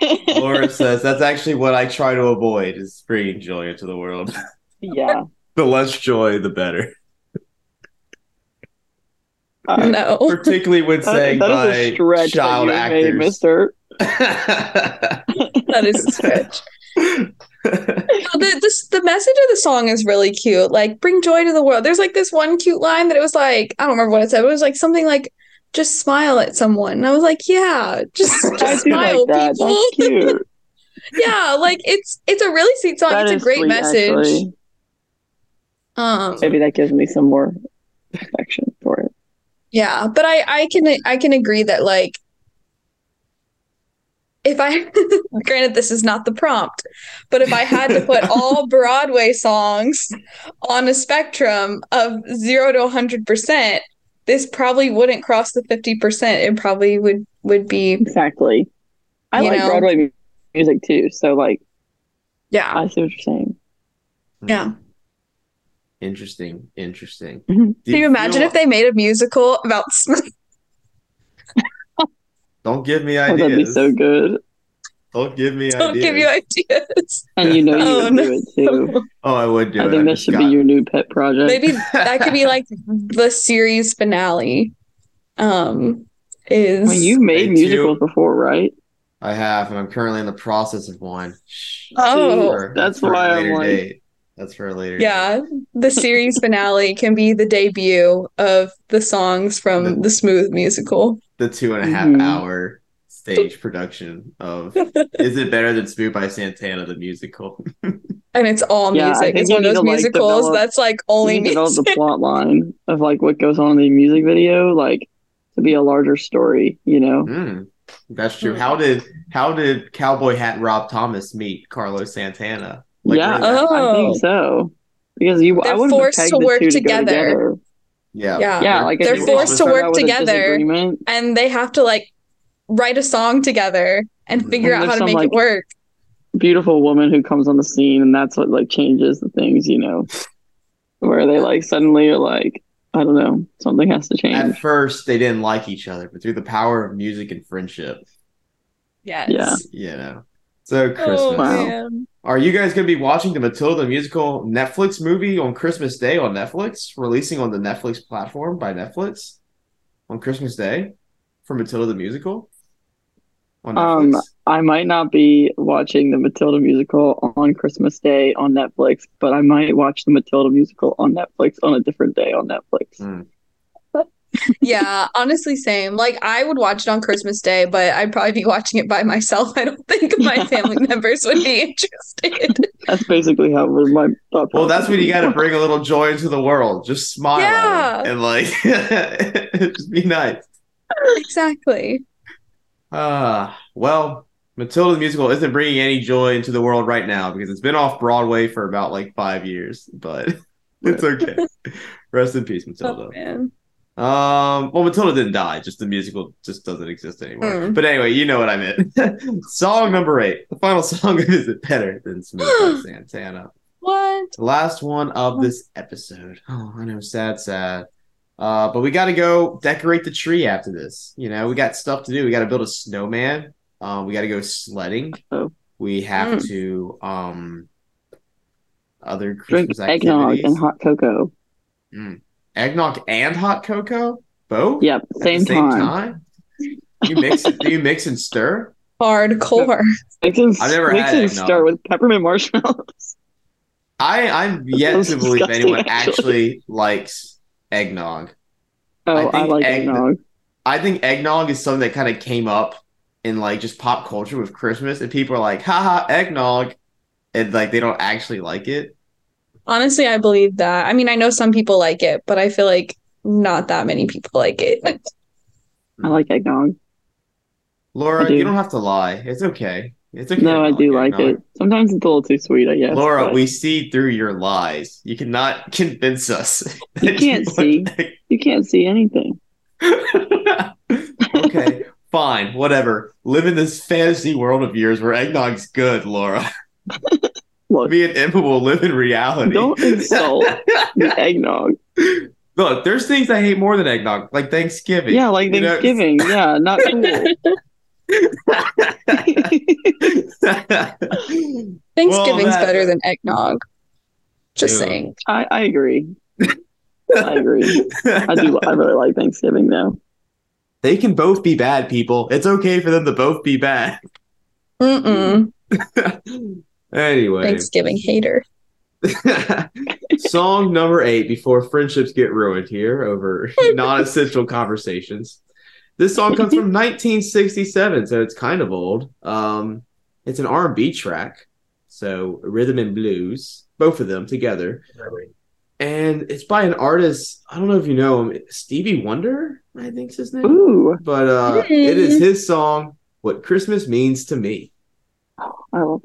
[SPEAKER 3] Laura says that's actually what I try to avoid is bringing joy into the world.
[SPEAKER 5] yeah.
[SPEAKER 3] the less joy, the better.
[SPEAKER 5] I-
[SPEAKER 4] no.
[SPEAKER 3] Particularly when
[SPEAKER 5] that-
[SPEAKER 3] saying
[SPEAKER 5] that is
[SPEAKER 3] by
[SPEAKER 5] a stretch that
[SPEAKER 3] child
[SPEAKER 5] you made,
[SPEAKER 3] actors.
[SPEAKER 5] Mister.
[SPEAKER 4] That is a stretch. No, the this the message of the song is really cute. Like bring joy to the world. There's like this one cute line that it was like, I don't remember what it said. but It was like something like just smile at someone. And I was like, yeah, just just smile,
[SPEAKER 5] like
[SPEAKER 4] people.
[SPEAKER 5] That's cute.
[SPEAKER 4] yeah, like it's it's a really sweet song.
[SPEAKER 5] That
[SPEAKER 4] it's a great
[SPEAKER 5] sweet,
[SPEAKER 4] message.
[SPEAKER 5] actually.
[SPEAKER 4] Um
[SPEAKER 5] Maybe that gives me some more affection for it.
[SPEAKER 4] Yeah, but I I can I can agree that like if I granted this is not the prompt, but if I had to put all Broadway songs on a spectrum of 0 to 100%, this probably wouldn't cross the 50%. It probably would would be
[SPEAKER 5] Exactly. I like
[SPEAKER 4] know?
[SPEAKER 5] Broadway music too, so like
[SPEAKER 4] yeah.
[SPEAKER 5] I see what you're saying.
[SPEAKER 4] Yeah.
[SPEAKER 3] Interesting. Interesting.
[SPEAKER 5] Mhm.
[SPEAKER 3] Do
[SPEAKER 4] Can you imagine
[SPEAKER 3] feel-
[SPEAKER 4] if they made a musical about
[SPEAKER 3] Don't give me ideas.
[SPEAKER 5] Oh,
[SPEAKER 3] ideas.
[SPEAKER 5] that'd be so good.
[SPEAKER 3] Don't give me ideas.
[SPEAKER 4] Don't
[SPEAKER 3] ideas.
[SPEAKER 4] give you ideas.
[SPEAKER 5] And you know you
[SPEAKER 4] Oh,
[SPEAKER 5] would
[SPEAKER 4] no.
[SPEAKER 5] do it too.
[SPEAKER 3] Oh, I would do
[SPEAKER 5] I
[SPEAKER 3] it.
[SPEAKER 5] I think that should
[SPEAKER 3] got-
[SPEAKER 5] be your new pet project.
[SPEAKER 4] Maybe that could be like the series finale. Um, is
[SPEAKER 5] I mean, you've made
[SPEAKER 3] Stay
[SPEAKER 5] musicals
[SPEAKER 3] tuned.
[SPEAKER 5] before, right?
[SPEAKER 3] I have, and I'm currently in the process of one.
[SPEAKER 4] Oh.
[SPEAKER 3] For-
[SPEAKER 5] That's
[SPEAKER 3] for
[SPEAKER 5] why I'm
[SPEAKER 3] later
[SPEAKER 5] like-
[SPEAKER 3] date. That's for a later.
[SPEAKER 4] yeah, the series finale can be the debut of the songs from
[SPEAKER 3] The-
[SPEAKER 4] the Smooth musical.
[SPEAKER 3] Date. the two and a half
[SPEAKER 5] Mhm.
[SPEAKER 3] hour stage production of "Is It Better Than Smooth by Santana" the musical.
[SPEAKER 4] And it's all
[SPEAKER 5] Yeah,
[SPEAKER 4] music.
[SPEAKER 5] think
[SPEAKER 4] It's one of those
[SPEAKER 5] to, like,
[SPEAKER 4] musicals
[SPEAKER 5] develop-
[SPEAKER 4] that's like only
[SPEAKER 5] you develop
[SPEAKER 4] music.
[SPEAKER 5] the plot line of like what goes on in the music video, like to be a larger story, you know?
[SPEAKER 3] Mm, that's true.
[SPEAKER 4] Hmm.
[SPEAKER 3] How did how did Cowboy Hat Rob Thomas meet Carlos Santana? Like,
[SPEAKER 5] yeah,
[SPEAKER 3] where did that-
[SPEAKER 5] I
[SPEAKER 4] Oh.
[SPEAKER 5] think so. Because you, I
[SPEAKER 4] They're
[SPEAKER 5] would
[SPEAKER 4] forced
[SPEAKER 5] have
[SPEAKER 4] to
[SPEAKER 5] the
[SPEAKER 4] work
[SPEAKER 5] two to go
[SPEAKER 4] together.
[SPEAKER 5] together.
[SPEAKER 3] Yeah,
[SPEAKER 4] Yeah.
[SPEAKER 5] Yeah, like
[SPEAKER 4] They're forced to work
[SPEAKER 5] out with a
[SPEAKER 4] together. and they have to like write a song together and mm-hmm. figure
[SPEAKER 5] And
[SPEAKER 4] out how to
[SPEAKER 5] some,
[SPEAKER 4] make
[SPEAKER 5] like,
[SPEAKER 4] it work.
[SPEAKER 5] beautiful woman who comes on the scene, and that's what like changes the things, you know, where they like suddenly are like, I don't know, something has to change.
[SPEAKER 3] At first, they didn't like each other, but through the power of music and friendship,
[SPEAKER 4] Yes.
[SPEAKER 5] Yeah.
[SPEAKER 3] you know. So Christmas.
[SPEAKER 4] Oh,
[SPEAKER 5] Wow.
[SPEAKER 4] man.
[SPEAKER 3] Are you guys going to be watching the Matilda the musical Netflix movie on Christmas Day on Netflix, releasing on the Netflix platform by Netflix on Christmas Day for Matilda the musical on
[SPEAKER 5] Um, I might not be watching the Matilda musical on Christmas Day on Netflix, but I might watch the Matilda musical on Netflix on a different day on Netflix.
[SPEAKER 3] Mm.
[SPEAKER 4] Yeah, honestly, same. Like I would watch it on Christmas Day, but I'd probably be watching it by myself. I don't think my family members would be interested.
[SPEAKER 5] That's basically how it was my thought.
[SPEAKER 3] Well, that's when you got to bring a little joy into the world. Just smile
[SPEAKER 4] Yeah.
[SPEAKER 3] and like just be nice.
[SPEAKER 4] exactly.
[SPEAKER 3] Ah, well, Matilda the musical isn't bringing any joy into the world right now because it's been off Broadway for about like five years, but it's okay. Rest in peace, Matilda.
[SPEAKER 4] Oh man.
[SPEAKER 3] Um, well, Matilda didn't die; just the musical just doesn't exist anymore.
[SPEAKER 4] Mm.
[SPEAKER 3] But anyway, you know what I meant. song number eight, the final song "Is It Better Than Smooth" by Santana.
[SPEAKER 4] What?
[SPEAKER 3] The last one of this episode. Oh, I know, sad, sad. Uh, but we got to go decorate the tree after this. You know, we got stuff to do. We got to build a snowman. Um, we got to go sledding.
[SPEAKER 5] Oh.
[SPEAKER 3] We have
[SPEAKER 4] Mm.
[SPEAKER 3] to um other Christmas
[SPEAKER 5] drink
[SPEAKER 3] eggnog
[SPEAKER 5] and hot cocoa.
[SPEAKER 3] Eggnog and hot cocoa. Both.
[SPEAKER 5] Yep,
[SPEAKER 3] At the
[SPEAKER 5] same, time.
[SPEAKER 3] You mix it. Do you mix and stir?
[SPEAKER 4] Hardcore.
[SPEAKER 5] Mix and,
[SPEAKER 3] I've never
[SPEAKER 5] mix
[SPEAKER 3] had
[SPEAKER 5] and
[SPEAKER 3] eggnog.
[SPEAKER 5] stir with peppermint marshmallows.
[SPEAKER 3] I I'm yet to believe anyone
[SPEAKER 5] actually.
[SPEAKER 3] actually likes eggnog.
[SPEAKER 5] Oh, I,
[SPEAKER 3] think
[SPEAKER 5] like
[SPEAKER 3] egg-
[SPEAKER 5] eggnog.
[SPEAKER 3] I think eggnog is something that kind of came up in like just pop culture with Christmas, and people are like, haha, eggnog. And like they don't actually like it.
[SPEAKER 4] Honestly, I believe that. I mean, I know some people like it, but I feel like not that many people like it.
[SPEAKER 5] I like eggnog.
[SPEAKER 3] Laura,
[SPEAKER 5] do.
[SPEAKER 3] you don't have to lie. It's okay. It's okay.
[SPEAKER 5] No,
[SPEAKER 3] to
[SPEAKER 5] I
[SPEAKER 3] not
[SPEAKER 5] do like
[SPEAKER 3] eggnog.
[SPEAKER 5] it. Sometimes it's a little too sweet, I guess.
[SPEAKER 3] Laura,
[SPEAKER 5] but
[SPEAKER 3] we see through your lies. You cannot convince us.
[SPEAKER 5] You can't
[SPEAKER 3] want
[SPEAKER 5] see.
[SPEAKER 3] egg-
[SPEAKER 5] you can't see anything.
[SPEAKER 3] okay, fine, whatever. Live in this fantasy world of yours where eggnog's good, Laura.
[SPEAKER 5] Look,
[SPEAKER 3] Me and Emma will live in reality.
[SPEAKER 5] Don't insult the eggnog.
[SPEAKER 3] Look, there's things I hate more than eggnog, like Thanksgiving.
[SPEAKER 5] Yeah, like
[SPEAKER 3] You know?
[SPEAKER 5] Thanksgiving. Yeah, not cool.
[SPEAKER 4] Thanksgiving's
[SPEAKER 3] that-
[SPEAKER 4] better uh, than eggnog. Just
[SPEAKER 3] Ew.
[SPEAKER 4] saying.
[SPEAKER 5] I, I agree. I agree. I do. I really like Thanksgiving though.
[SPEAKER 3] They can both be bad people. It's okay for them to both be bad.
[SPEAKER 4] Mm-mm.
[SPEAKER 3] anyway,
[SPEAKER 4] Thanksgiving hater.
[SPEAKER 3] song number eight before friendships get ruined here over non-essential conversations. This song comes from 1967, so it's kind of old. Um, it's an R&B track, so rhythm and blues, both of them together, and it's by an artist. I don't know if you know him, Stevie Wonder, I think's his name.
[SPEAKER 5] Ooh,
[SPEAKER 3] But uh, it is his song, "What Christmas Means to Me."
[SPEAKER 5] I love.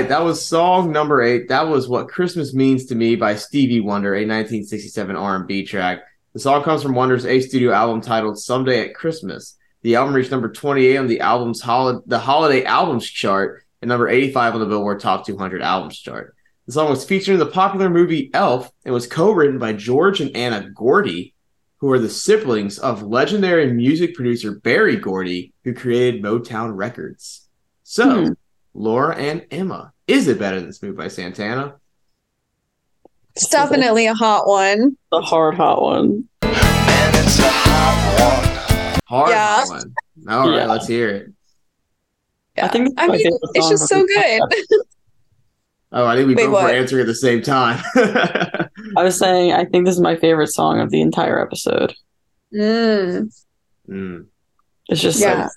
[SPEAKER 8] Right,
[SPEAKER 3] that was song number eight. That was "What Christmas Means to Me" by Stevie Wonder, a 1967 R&B track. The song comes from Wonder's A studio album titled "Someday at Christmas." The album reached number 28 on the album's hol- the holiday albums chart and number 85 on the Billboard Top 200 albums chart. The song was featured in the popular movie Elf and was co-written by George and Anna Gordy, who are the siblings of legendary music producer Berry Gordy, who created Motown Records. So,
[SPEAKER 5] Hmm.
[SPEAKER 3] Laura and Emma, is it better than Smooth by Santana?
[SPEAKER 4] It's definitely a hot one.
[SPEAKER 5] The hard hot one.
[SPEAKER 3] Hard
[SPEAKER 4] Yeah.
[SPEAKER 3] one. All right,
[SPEAKER 5] Yeah.
[SPEAKER 3] let's hear it.
[SPEAKER 5] I think
[SPEAKER 4] I mean, it's just so good.
[SPEAKER 3] Oh, I think we
[SPEAKER 4] Wait,
[SPEAKER 3] both were answering at the same time.
[SPEAKER 5] I was saying I think this is my favorite song of the entire episode.
[SPEAKER 4] Mm.
[SPEAKER 3] Mm,
[SPEAKER 5] It's just
[SPEAKER 4] Yeah.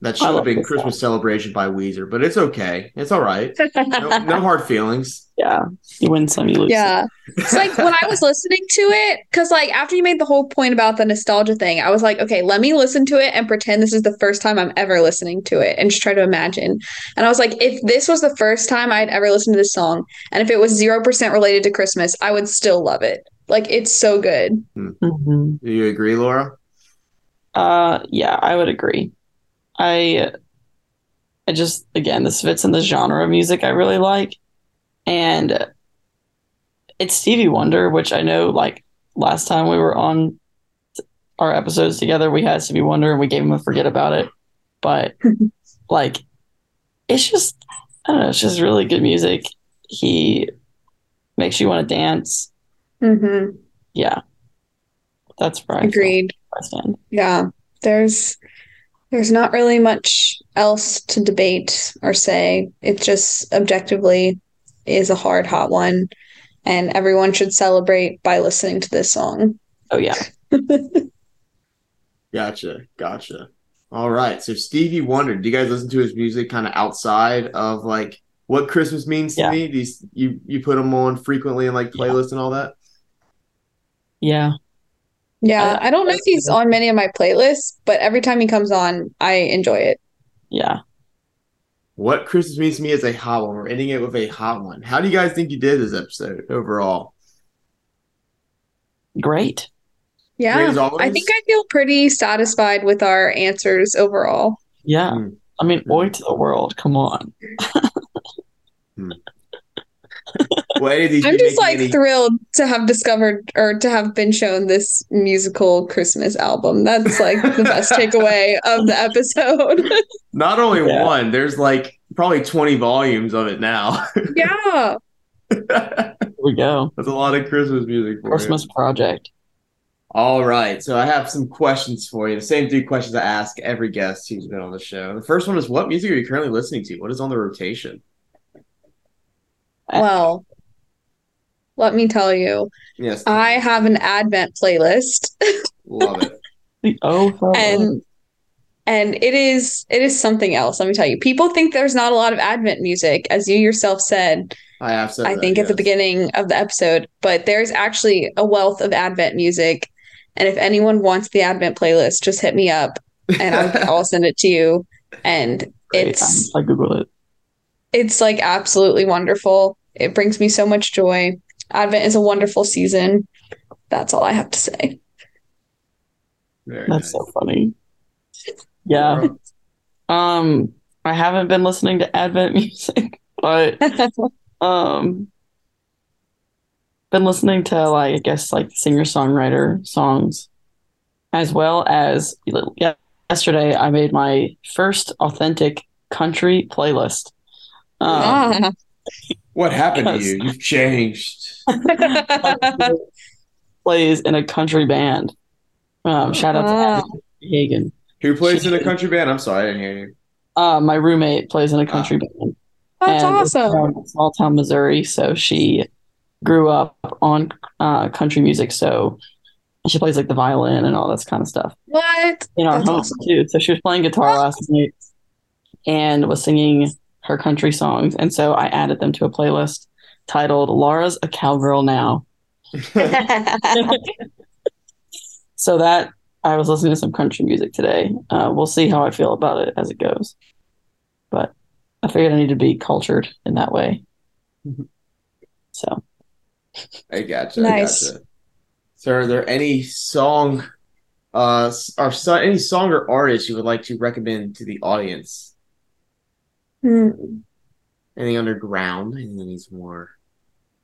[SPEAKER 3] that
[SPEAKER 5] I
[SPEAKER 3] should have been
[SPEAKER 5] this song.
[SPEAKER 3] Christmas Celebration by Weezer, but it's okay. It's all right. No, no hard feelings.
[SPEAKER 5] yeah, you win some, you lose.
[SPEAKER 4] Yeah. It's like when I was listening to it, because like after you made the whole point about the nostalgia thing, I was like, okay, let me listen to it and pretend this is the first time I'm ever listening to it and just try to imagine. And I was like, if this was the first time I'd ever listened to this song, and if it was 0% related to Christmas, I would still love it. Like it's so good.
[SPEAKER 5] Mhm.
[SPEAKER 3] Do you agree, Laura?
[SPEAKER 5] Uh, yeah, I would agree. I, I just again, this fits in the genre of music I really like, and it's Stevie Wonder, which I know. Like last time we were on our episodes together, we had Stevie Wonder and we gave him a forget about it, but like, it's just I don't know, it's just really good music. He makes you want to dance.
[SPEAKER 4] Mm-hmm.
[SPEAKER 5] Yeah, that's right.
[SPEAKER 4] Agreed.
[SPEAKER 5] I stand.
[SPEAKER 4] Yeah. There's there's not really much else to debate or say. It just objectively is a hard hot one. And everyone should celebrate by listening to this song.
[SPEAKER 5] Oh yeah.
[SPEAKER 3] Gotcha. Gotcha. All right. So Stevie Wonder, do you guys listen to his music kind of outside of like what Christmas means to
[SPEAKER 5] Yeah.
[SPEAKER 3] me? These you, you you put them on frequently in like
[SPEAKER 5] Yeah.
[SPEAKER 3] playlists and all that?
[SPEAKER 5] Yeah.
[SPEAKER 4] Yeah,
[SPEAKER 5] I-
[SPEAKER 4] I don't know if he's on many of my playlists, but every time he comes on, I enjoy it.
[SPEAKER 5] Yeah.
[SPEAKER 3] What Christmas means to me is a hot one. We're ending it with a hot one. How do you guys think you did this episode overall?
[SPEAKER 5] Great.
[SPEAKER 3] Great
[SPEAKER 4] Yeah.
[SPEAKER 3] as always?
[SPEAKER 4] I think I feel pretty satisfied with our answers overall.
[SPEAKER 5] Yeah.
[SPEAKER 3] Hmm.
[SPEAKER 5] I mean,
[SPEAKER 3] Hmm.
[SPEAKER 5] oi to the world. Come on.
[SPEAKER 3] Well, any of these
[SPEAKER 4] I'm just like
[SPEAKER 3] any-
[SPEAKER 4] thrilled to have discovered or to have been shown this musical Christmas album. That's like the best takeaway of the episode.
[SPEAKER 3] not only
[SPEAKER 5] Yeah.
[SPEAKER 3] one, there's like probably 20 volumes of it now.
[SPEAKER 4] yeah.
[SPEAKER 5] Here we go.
[SPEAKER 3] That's a lot of Christmas music for you.
[SPEAKER 5] Christmas project.
[SPEAKER 3] All right. So I have some questions for you. The same three questions I ask every guest who's been on the show. The first one is what music are you currently listening to? What is on the rotation?
[SPEAKER 4] Well, let me tell you,
[SPEAKER 3] Yes.
[SPEAKER 4] I have an Advent playlist.
[SPEAKER 3] love it.
[SPEAKER 5] The oh, oh, oh
[SPEAKER 4] and and it is it is something else let me tell you people think there's not a lot of advent music as you yourself said
[SPEAKER 3] I have said
[SPEAKER 4] i
[SPEAKER 3] that,
[SPEAKER 4] think at the beginning of the episode but there's actually a wealth of advent music and if anyone wants the advent playlist just hit me up and I'll, I'll send it to you and
[SPEAKER 5] Great.
[SPEAKER 4] it's
[SPEAKER 5] I Google it.
[SPEAKER 4] it's like absolutely wonderful it brings me so much joy advent is a wonderful season that's all i have to say
[SPEAKER 3] Very
[SPEAKER 5] That's
[SPEAKER 3] nice.
[SPEAKER 5] so funny. Yeah. Um, I haven't been listening to Advent music, but um, been listening to like I guess like singer songwriter songs, as well as yeah. Yesterday, I made my first authentic country playlist. Um,
[SPEAKER 4] Ah.
[SPEAKER 3] What happened to you? You've changed.
[SPEAKER 5] plays in a country band. Um, shout out to
[SPEAKER 4] Ah.
[SPEAKER 5] Abby Hagen.
[SPEAKER 3] Who plays in a country band? I'm sorry, I didn't hear you.
[SPEAKER 5] Uh, my roommate plays in a country band.
[SPEAKER 4] that's
[SPEAKER 5] and it's
[SPEAKER 4] awesome
[SPEAKER 5] from small town Missouri. So she grew up on uh, country music. So she plays like the violin and all this kind of stuff
[SPEAKER 4] what
[SPEAKER 5] in our
[SPEAKER 4] That's
[SPEAKER 5] home
[SPEAKER 4] awesome.
[SPEAKER 5] too. So she was playing guitar last night and was singing her country songs. And so I added them to a playlist titled "Laura's a Cowgirl Now." So that I was listening to some country music today. Uh, we'll see how I feel about it as it goes. But I figured I need to be cultured in that way. So
[SPEAKER 3] I gotcha.
[SPEAKER 4] Nice.
[SPEAKER 3] I gotcha. So, are there any song, uh, s- or so, any song or artist you would like to recommend to the audience?
[SPEAKER 4] Hmm.
[SPEAKER 3] Anything underground? Anything that needs more,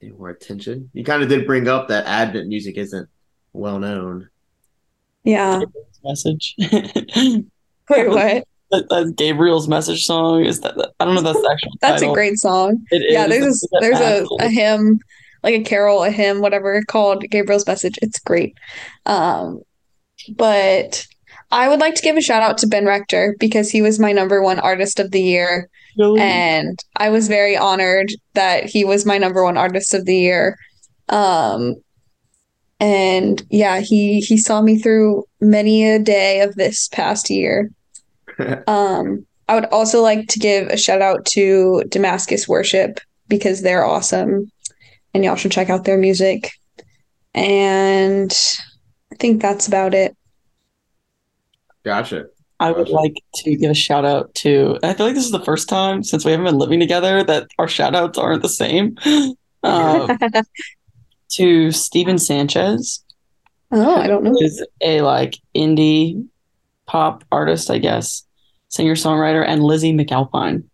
[SPEAKER 3] any more attention? You kind of did bring up that Advent music isn't well known.
[SPEAKER 4] Yeah.
[SPEAKER 5] message.
[SPEAKER 4] Wait, what?
[SPEAKER 5] that, that Gabriel's message song is that, that- I don't know if that's the actual
[SPEAKER 4] That's a great song.
[SPEAKER 5] It
[SPEAKER 4] Yeah,
[SPEAKER 5] is.
[SPEAKER 4] there's a, there's a, a hymn, like a carol, a hymn, whatever called Gabriel's Message. It's great. Um, but I would like to give a shout out to Ben Rector because he was my number one artist of the year.
[SPEAKER 5] Really?
[SPEAKER 4] and I was very honored that he was my number one artist of the year. Um, and yeah, he he saw me through many a day of this past year. Um, I would also like to give a shout out to Damascus Worship because they're awesome, and y'all should check out their music. And I think that's about it.
[SPEAKER 3] Gotcha.
[SPEAKER 5] I would like to give a shout out to, I feel like this is the first time since we haven't been living together that our shout outs aren't the same. Um, to Stephen Sanchez,
[SPEAKER 4] Oh, I don't know.
[SPEAKER 5] is a like indie pop artist, I guess, singer songwriter, and Lizzy McAlpine.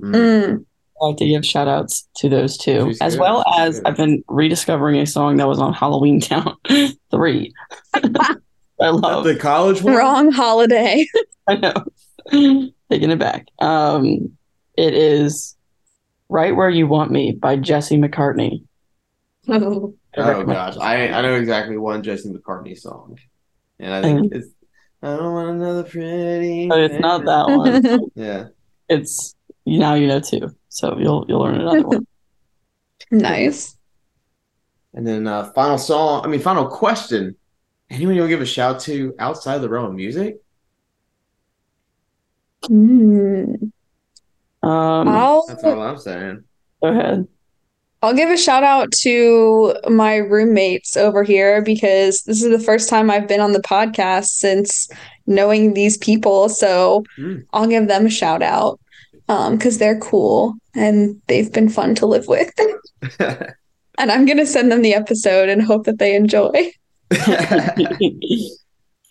[SPEAKER 3] Mm.
[SPEAKER 5] I like to give shout outs to those two,
[SPEAKER 3] She's
[SPEAKER 5] as
[SPEAKER 3] good.
[SPEAKER 5] well
[SPEAKER 3] She's
[SPEAKER 5] as
[SPEAKER 3] good.
[SPEAKER 5] I've been rediscovering a song that was on Halloween Town 3. I love
[SPEAKER 3] The college one.
[SPEAKER 4] Wrong holiday.
[SPEAKER 5] I know. Taking it back. Um, it is Right Where You Want Me by Jesse McCartney. I
[SPEAKER 3] Oh gosh. I I know exactly one Jesse McCartney song, and I think it's I don't want another pretty.
[SPEAKER 5] But it's not that one.
[SPEAKER 3] Yeah.
[SPEAKER 5] It's now you know two. So you'll you'll learn another one.
[SPEAKER 4] nice.
[SPEAKER 3] And then uh, final song. I mean, final question. Anyone you'll give a shout to outside of the realm of music?
[SPEAKER 4] Mm.
[SPEAKER 5] Um,
[SPEAKER 4] I'll
[SPEAKER 3] That's all I'm saying.
[SPEAKER 5] go ahead.
[SPEAKER 4] I'll give a shout out to my roommates over here because this is the first time I've been on the podcast since knowing these people. So
[SPEAKER 3] Hmm.
[SPEAKER 4] I'll give them a shout out um, because they're cool and they've been fun to live with. and I'm gonna send them the episode and hope that they enjoy.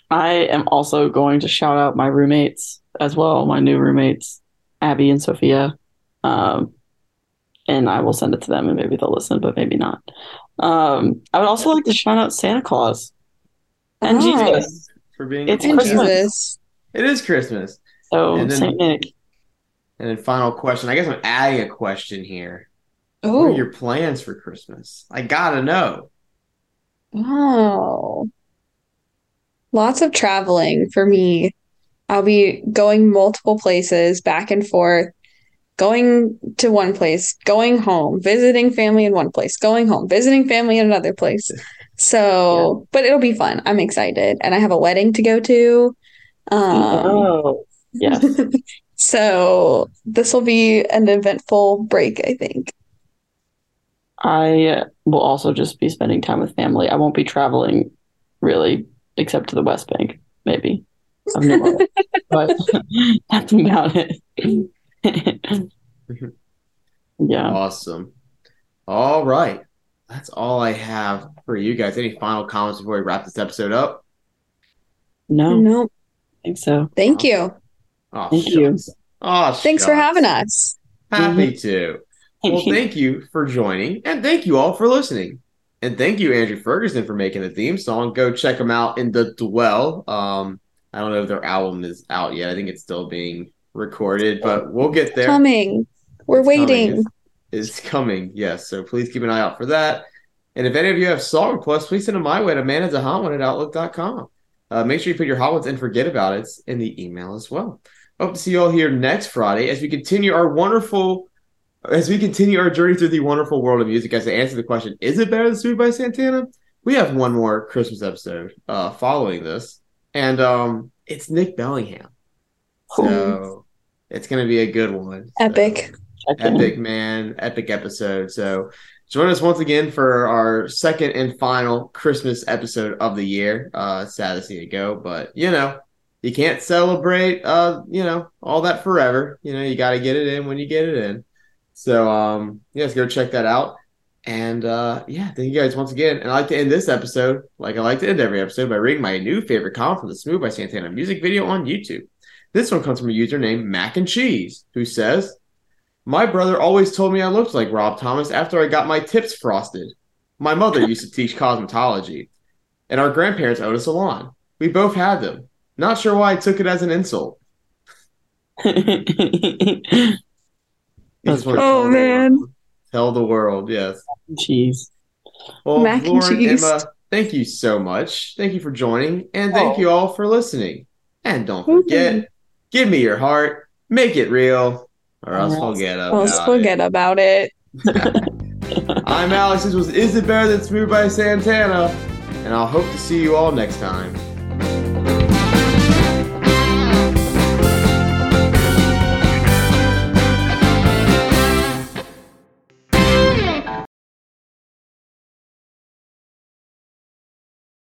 [SPEAKER 5] I am also going to shout out my roommates as well, my new roommates, Abby and Sophia. Um, and I will send it to them and maybe they'll listen, but maybe not. Um, I would also like to shout out Santa Claus and
[SPEAKER 4] Oh.
[SPEAKER 5] Jesus.
[SPEAKER 3] For being
[SPEAKER 5] It's
[SPEAKER 4] And
[SPEAKER 5] Christmas.
[SPEAKER 4] Jesus.
[SPEAKER 3] It is Christmas.
[SPEAKER 5] So,
[SPEAKER 3] And then-
[SPEAKER 5] Saint Nick.
[SPEAKER 3] And then final question. I guess I'm adding a question here. What are
[SPEAKER 4] Oh,
[SPEAKER 3] your plans for Christmas? I gotta know.
[SPEAKER 4] Wow. Lots of traveling for me. I'll be going multiple places back and forth, going to one place, going home, visiting family in one place, going home, visiting family in another place. So, but it'll be fun. I'm excited. And I have a wedding to go to. Um,
[SPEAKER 5] oh, yes.
[SPEAKER 4] so this will be an eventful break, I think.
[SPEAKER 5] I will also just be spending time with family. I won't be traveling really, except to the West Bank, maybe. Of New but that's about it. yeah.
[SPEAKER 3] Awesome. All right. That's all I have for you guys. Any final comments before we wrap this episode up?
[SPEAKER 5] No, No. I
[SPEAKER 4] No,
[SPEAKER 5] think so.
[SPEAKER 4] thank you.
[SPEAKER 3] Oh,
[SPEAKER 5] Thank you.
[SPEAKER 3] Oh,
[SPEAKER 4] Thanks for having us.
[SPEAKER 3] Happy mm-hmm. to. Well, thank you for joining, and thank you all for listening. And thank you, Andrew Ferguson, for making the theme song. Go check them out in the Dwell. Um, I don't know if their album is out yet. I think it's still being recorded, but we'll get there.
[SPEAKER 4] Coming. We're
[SPEAKER 3] It's coming.
[SPEAKER 4] waiting.
[SPEAKER 3] It's, it's coming, yes. So please keep an eye out for that. And if any of you have song requests, please send them my way to manadahawan at outlook.com. Uh, make sure you put your hot ones and forget about it in the email as well. Hope to see you all here next Friday as we continue our wonderful, as we continue our journey through the wonderful world of music. As I answer the question, is it better than Smooth by Santana? We have one more Christmas episode uh, following this, and um, it's Nick Bellingham. So it's going to be a good one.
[SPEAKER 4] Epic.
[SPEAKER 5] Check in.
[SPEAKER 3] epic man epic episode so join us once again for our second and final christmas episode of the year uh sad to see it go but you know you can't celebrate, uh, you know, all that forever. You know, you got to get it in when you get it in. So, um, yes, go check that out. And uh, yeah, thank you guys once again. And I like to end this episode, like I like to end every episode, by reading my new favorite comment from the Smooth by Santana music video on YouTube. This one comes from a user named Mac and Cheese, who says, My brother always told me I looked like Rob Thomas after I got my tips frosted. My mother used to teach cosmetology, and our grandparents owned a salon. We both had them. Not sure why I took it as an insult. He just wanted to
[SPEAKER 4] Oh,
[SPEAKER 3] tell the
[SPEAKER 4] man.
[SPEAKER 3] Tell the world, yes.
[SPEAKER 5] Jeez.
[SPEAKER 3] Well,
[SPEAKER 4] Mac and
[SPEAKER 3] Lauren,
[SPEAKER 4] cheese.
[SPEAKER 3] Emma, thank you so much. Thank you for joining, and thank
[SPEAKER 5] Oh.
[SPEAKER 3] you all for listening. And don't forget, give me your heart, make it real, or else
[SPEAKER 5] Or else-
[SPEAKER 3] forget about
[SPEAKER 4] Let's
[SPEAKER 3] it.
[SPEAKER 4] forget about it.
[SPEAKER 3] I'm Alex. This was Is It Better Than Smooth by Santana? And I'll hope to see you all next time.